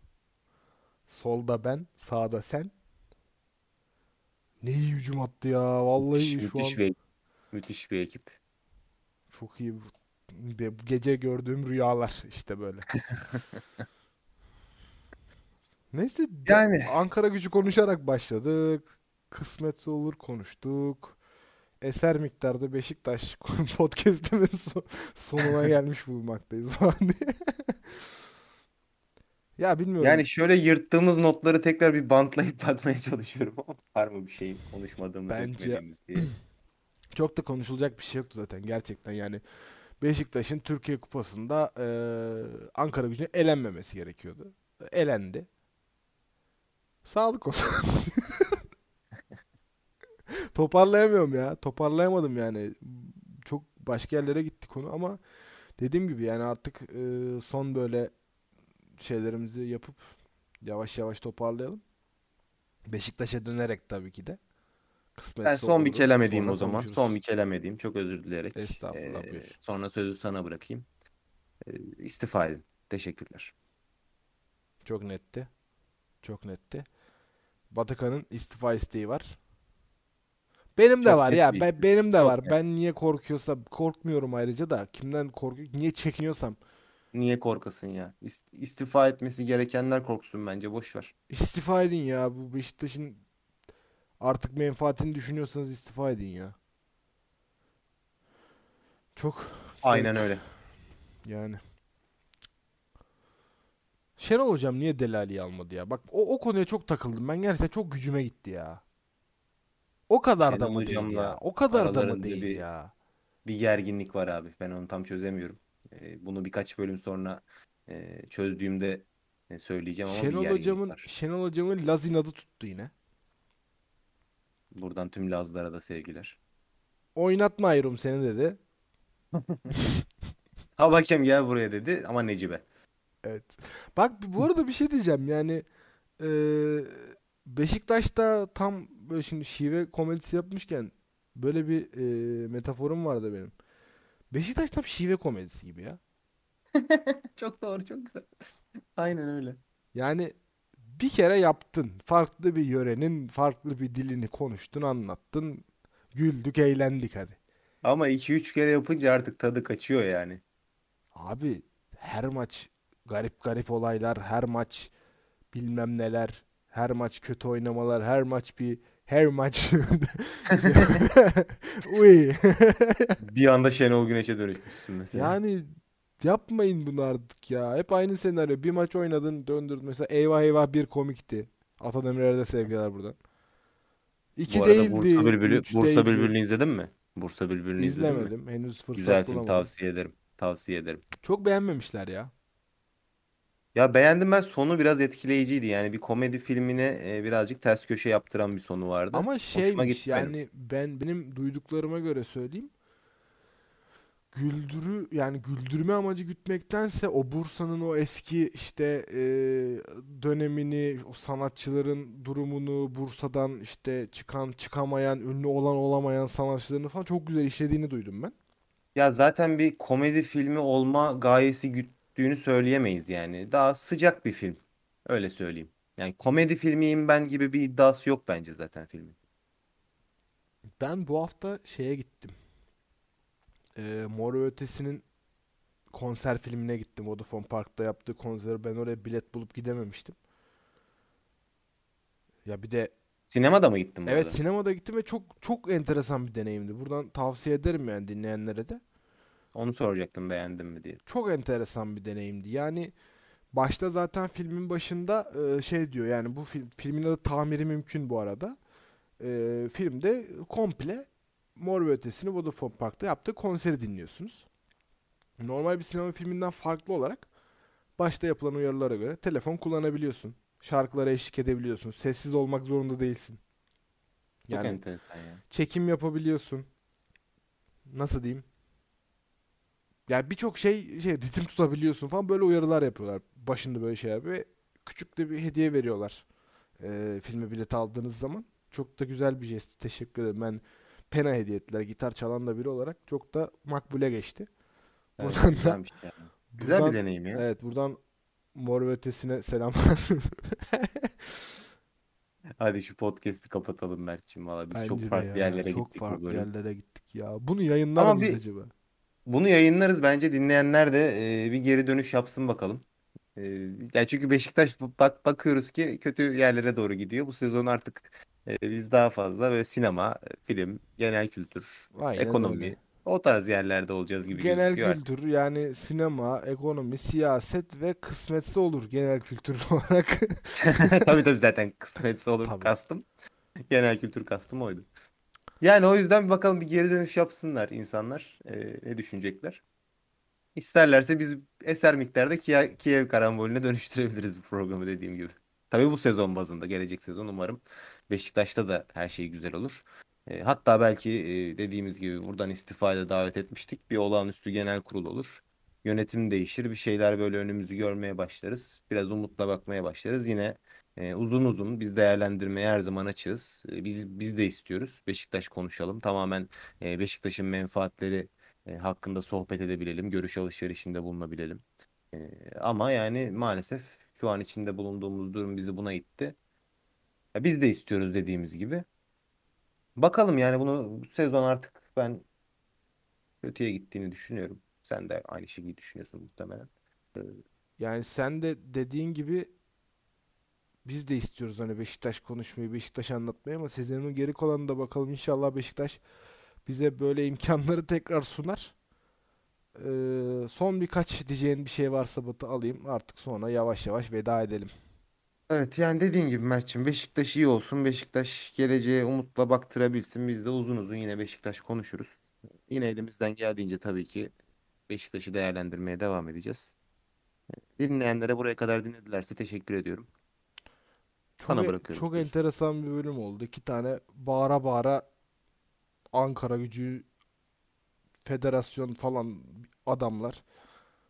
Solda ben, sağda sen. Ne iyi hücum attı ya. Vallahi Müthiş, şu müthiş an bir müthiş bir ekip. çok iyi. bu- gece gördüğüm rüyalar işte böyle. (laughs) Neyse Yani. Ankara gücü konuşarak başladık. Kısmetse olur konuştuk. Eser miktarda Beşiktaş (laughs) podcast'imin so- sonuna (laughs) gelmiş bulunmaktayız falan diye. Ya bilmiyorum. Yani şöyle yırttığımız notları tekrar bir bantlayıp (laughs) bakmaya çalışıyorum ama var mı bir şey konuşmadığımız Bence- etmediğimiz diye. (clears throat) Çok da konuşulacak bir şey yoktu zaten gerçekten yani. Beşiktaş'ın Türkiye Kupası'nda eee, Ankara gücüne elenmemesi gerekiyordu. Elendi. Sağlık olsun. (laughs) Toparlayamıyorum ya. Toparlayamadım yani. Çok başka yerlere gitti konu ama dediğim gibi yani artık eee, son böyle şeylerimizi yapıp yavaş yavaş toparlayalım. Beşiktaş'a dönerek tabii ki de. Kısmetse Ben son bir kelam edeyim Sonra o zaman. konuşuruz. Son bir kelam edeyim. Çok özür dileyerek. Estağfurullah, Ee, buyur. sonra sözü sana bırakayım. Ee, istifa edin. Teşekkürler. Çok netti. Çok netti. Batıkan'ın istifa isteği var. Benim de Çok var ya. Ben, benim de Çok var. net. Ben niye korkuyorsam korkmuyorum ayrıca da kimden korkuyor? Niye çekiniyorsam Niye korkasın ya? İst- istifa etmesi gerekenler korksun bence. Boş ver. istifa edin ya. Bu Beşiktaş'ın artık menfaatini düşünüyorsanız istifa edin ya. Çok Aynen öyle. yani. Şenol hocam niye Delali'yi almadı ya? Bak o, o konuya çok takıldım. Ben gerçekten çok gücüme gitti ya. O kadar da Şenol mı değil hocamla ya? O kadar da mı aralarında değil bir- ya? Bir gerginlik var abi. Ben onu tam çözemiyorum. Ee, bunu birkaç bölüm sonra e, çözdüğümde e, söyleyeceğim ama bir Şenol gerginlik hocamın var. Şenol hocamın Laz inadı tuttu yine. Buradan tüm Lazlara da sevgiler. Oynatma ayrım seni dedi. (laughs) Ha hakem gel buraya dedi ama Necibe. Evet. Bak bu arada bir şey diyeceğim yani eee, Beşiktaş'ta tam böyle şimdi şive komedisi yapmışken böyle bir eee, metaforum vardı benim. Beşiktaş tam şive komedisi gibi ya. (laughs) Çok doğru, çok güzel. Aynen öyle. Yani bir kere yaptın. Farklı bir yörenin farklı bir dilini konuştun, anlattın. Güldük, eğlendik hadi. Ama 2-3 kere yapınca artık tadı kaçıyor yani. Abi her maç garip garip olaylar, her maç bilmem neler, her maç kötü oynamalar, her maç bir her maç (laughs) Uy. Bir anda Şenol Güneş'e dönüşmüşsün mesela. Yani yapmayın bunu artık ya. Hep aynı senaryo. Bir maç oynadın, döndürdün. Mesela eyvah eyvah bir komikti. Ata Demirer'e de sevgiler buradan. İki Bu arada değildi. Bursa Bülbülü, Bursa. Bülbülü'nü izledin mi? Bursa Bülbülü'nü izledin mi? İzlemedim. Henüz fırsat Güzel film bulamadım. tavsiye ederim. Tavsiye ederim. Çok beğenmemişler ya. Ya beğendim ben sonu biraz etkileyiciydi. Yani bir komedi filmine e, birazcık ters köşe yaptıran bir sonu vardı. Ama Hoşuma şeymiş gitti benim. yani ben benim duyduklarıma göre söyleyeyim. Güldürü yani güldürme amacı gütmektense o Bursa'nın o eski işte e, dönemini, o sanatçıların durumunu, Bursa'dan işte çıkan çıkamayan, ünlü olan olamayan sanatçılarını falan çok güzel işlediğini duydum ben. Ya zaten bir komedi filmi olma gayesi güttüğünü söyleyemeyiz yani. Daha sıcak bir film. Öyle söyleyeyim. Yani komedi filmiyim ben gibi bir iddiası yok bence zaten filmin. Ben bu hafta şeye gittim. E, Mor ve Ötesi'nin konser filmine gittim. Vodafone Park'ta yaptığı konsere ben oraya bilet bulup gidememiştim. Ya bir de Sinemada mı gittin bu evet arada? sinemada gittim ve çok çok enteresan bir deneyimdi. Buradan tavsiye ederim yani dinleyenlere de. Onu soracaktım beğendin mi diye. Çok enteresan bir deneyimdi. Yani başta zaten filmin başında e, şey diyor yani bu film, filmin adı tamiri mümkün bu arada. E, filmde komple Mor ve Ötesi'ni Vodafone Park'ta yaptığı konseri dinliyorsunuz. Normal bir sinema filminden farklı olarak başta yapılan uyarılara göre telefon kullanabiliyorsun. Şarkılara eşlik edebiliyorsun. Sessiz olmak zorunda değilsin. Yani ya. çekim yapabiliyorsun. Nasıl diyeyim? Yani birçok şey şey ritim tutabiliyorsun falan böyle uyarılar yapıyorlar. Başında böyle şeyler ve küçük de bir hediye veriyorlar. Ee, filme bilet aldığınız zaman. Çok da güzel bir jest. Teşekkür ederim. Ben pena hediye ettiler. Gitar çalan da biri olarak çok da makbule geçti. Evet, Buradan da yani. Güzel buradan- bir deneyim ya. evet buradan Mor ve Ötesi'ne selamlar. (laughs) Hadi şu podcast'i kapatalım Mert'ciğim. Valla biz çok Bence de farklı ya, yerlere çok gittik bu farklı yerlere gittik ya. Bunu yayınlar Ama mıyız bir- acaba? Bunu yayınlarız bence dinleyenler de e, bir geri dönüş yapsın bakalım. E, yani çünkü Beşiktaş bak bakıyoruz ki kötü yerlere doğru gidiyor. Bu sezon artık e, biz daha fazla böyle sinema, film, genel kültür, Aynen ekonomi öyle. o tarz yerlerde olacağız gibi Genel gözüküyor artık. kültür yani sinema, ekonomi, siyaset ve kısmetse olur genel kültür (laughs) olarak. (laughs) Tabii tabii zaten kısmetse olur Tabii. kastım. Genel kültür kastım oydu. Yani o yüzden bir bakalım bir geri dönüş yapsınlar insanlar. E, ne düşünecekler? İsterlerse biz eser miktarda Kiev, karambolüne dönüştürebiliriz bu programı dediğim gibi. Tabii bu sezon bazında, gelecek sezon umarım Beşiktaş'ta da her şey güzel olur. E, hatta belki e, dediğimiz gibi buradan istifaya davet etmiştik. Bir olağanüstü genel kurul olur. Yönetim değişir, bir şeyler böyle önümüzü görmeye başlarız. Biraz umutla bakmaya başlarız. Yine uzun uzun biz değerlendirmeye her zaman açığız. Biz biz de istiyoruz. Beşiktaş konuşalım. Tamamen Beşiktaş'ın menfaatleri hakkında sohbet edebilelim, görüş alışverişinde bulunabilelim. Ama yani maalesef şu an içinde bulunduğumuz durum bizi buna itti. Biz de istiyoruz dediğimiz gibi. Bakalım yani bunu bu sezon artık ben kötüye gittiğini düşünüyorum. Sen de aynı şeyi düşünüyorsun muhtemelen. Yani sen de dediğin gibi biz de istiyoruz hani Beşiktaş konuşmayı, Beşiktaş anlatmayı ama sezonun geri kalanına da bakalım inşallah Beşiktaş bize böyle imkanları tekrar sunar. Ee, son birkaç diyeceğin bir şey varsa Batı alayım artık sonra yavaş yavaş veda edelim. Evet yani dediğin gibi Mert'ciğim Beşiktaş iyi olsun. Beşiktaş geleceğe umutla baktırabilsin. Biz de uzun uzun yine Beşiktaş konuşuruz. Yine elimizden geldiğince tabii ki Beşiktaş'ı değerlendirmeye devam edeceğiz. Dinleyenlere buraya kadar dinledilerse teşekkür ediyorum. Çok, Sana e- bırakıyorum çok enteresan bir bölüm oldu. İki tane bağıra bağıra Ankara Gücü federasyon falan adamlar.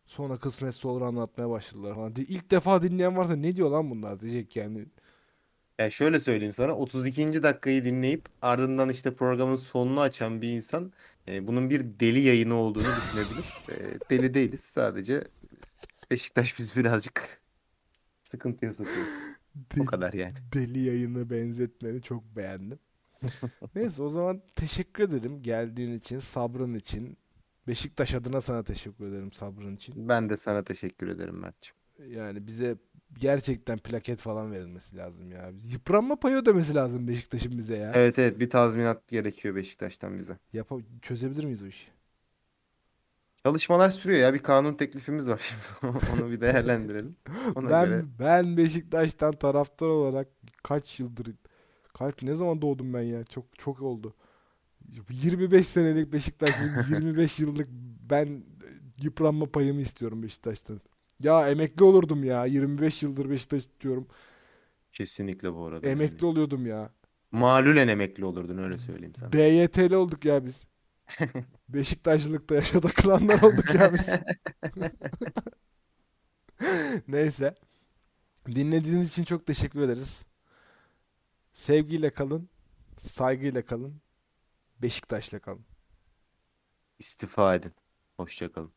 Sonra kısmetse olur anlatmaya başladılar falan. İlk defa dinleyen varsa ne diyor lan bunlar diyecek yani. Yani şöyle söyleyeyim sana 32. dakikayı dinleyip ardından işte programın sonunu açan bir insan e, bunun bir deli yayını olduğunu düşünebilir. E, deli değiliz sadece Beşiktaş biz birazcık sıkıntıya sokuyor. O Deli, kadar yani. deli yayını benzetmeni çok beğendim. (laughs) Neyse o zaman teşekkür ederim geldiğin için, sabrın için, Beşiktaş adına sana teşekkür ederim sabrın için. Ben de sana teşekkür ederim Mert'ciğim. Yani bize gerçekten plaket falan verilmesi lazım ya. Yıpranma payı ödemesi lazım Beşiktaş'ın bize ya. Evet evet bir tazminat gerekiyor Beşiktaş'tan bize. Yapa çözebilir miyiz o işi? Çalışmalar sürüyor ya bir kanun teklifimiz var şimdi. (laughs) Onu bir değerlendirelim. Ona ben göre ben Beşiktaş'tan taraftar olarak kaç yıldır kaç ne zaman doğdum ben ya? Çok çok oldu. 25 senelik Beşiktaşlıyım. (laughs) 25 yıllık ben yıpranma payımı istiyorum Beşiktaş'tan. Ya emekli olurdum ya. 25 yıldır Beşiktaş tutuyorum. kesinlikle bu arada. Emekli yani. oluyordum ya. Malulen emekli olurdun öyle söyleyeyim sana. BYT'li olduk ya biz. (laughs) Beşiktaşlılıkta yaşa takılanlar olduk ya biz. (laughs) Neyse. Dinlediğiniz için çok teşekkür ederiz. Sevgiyle kalın. Saygıyla kalın. Beşiktaş'la kalın. İstifa edin. Hoşça kalın.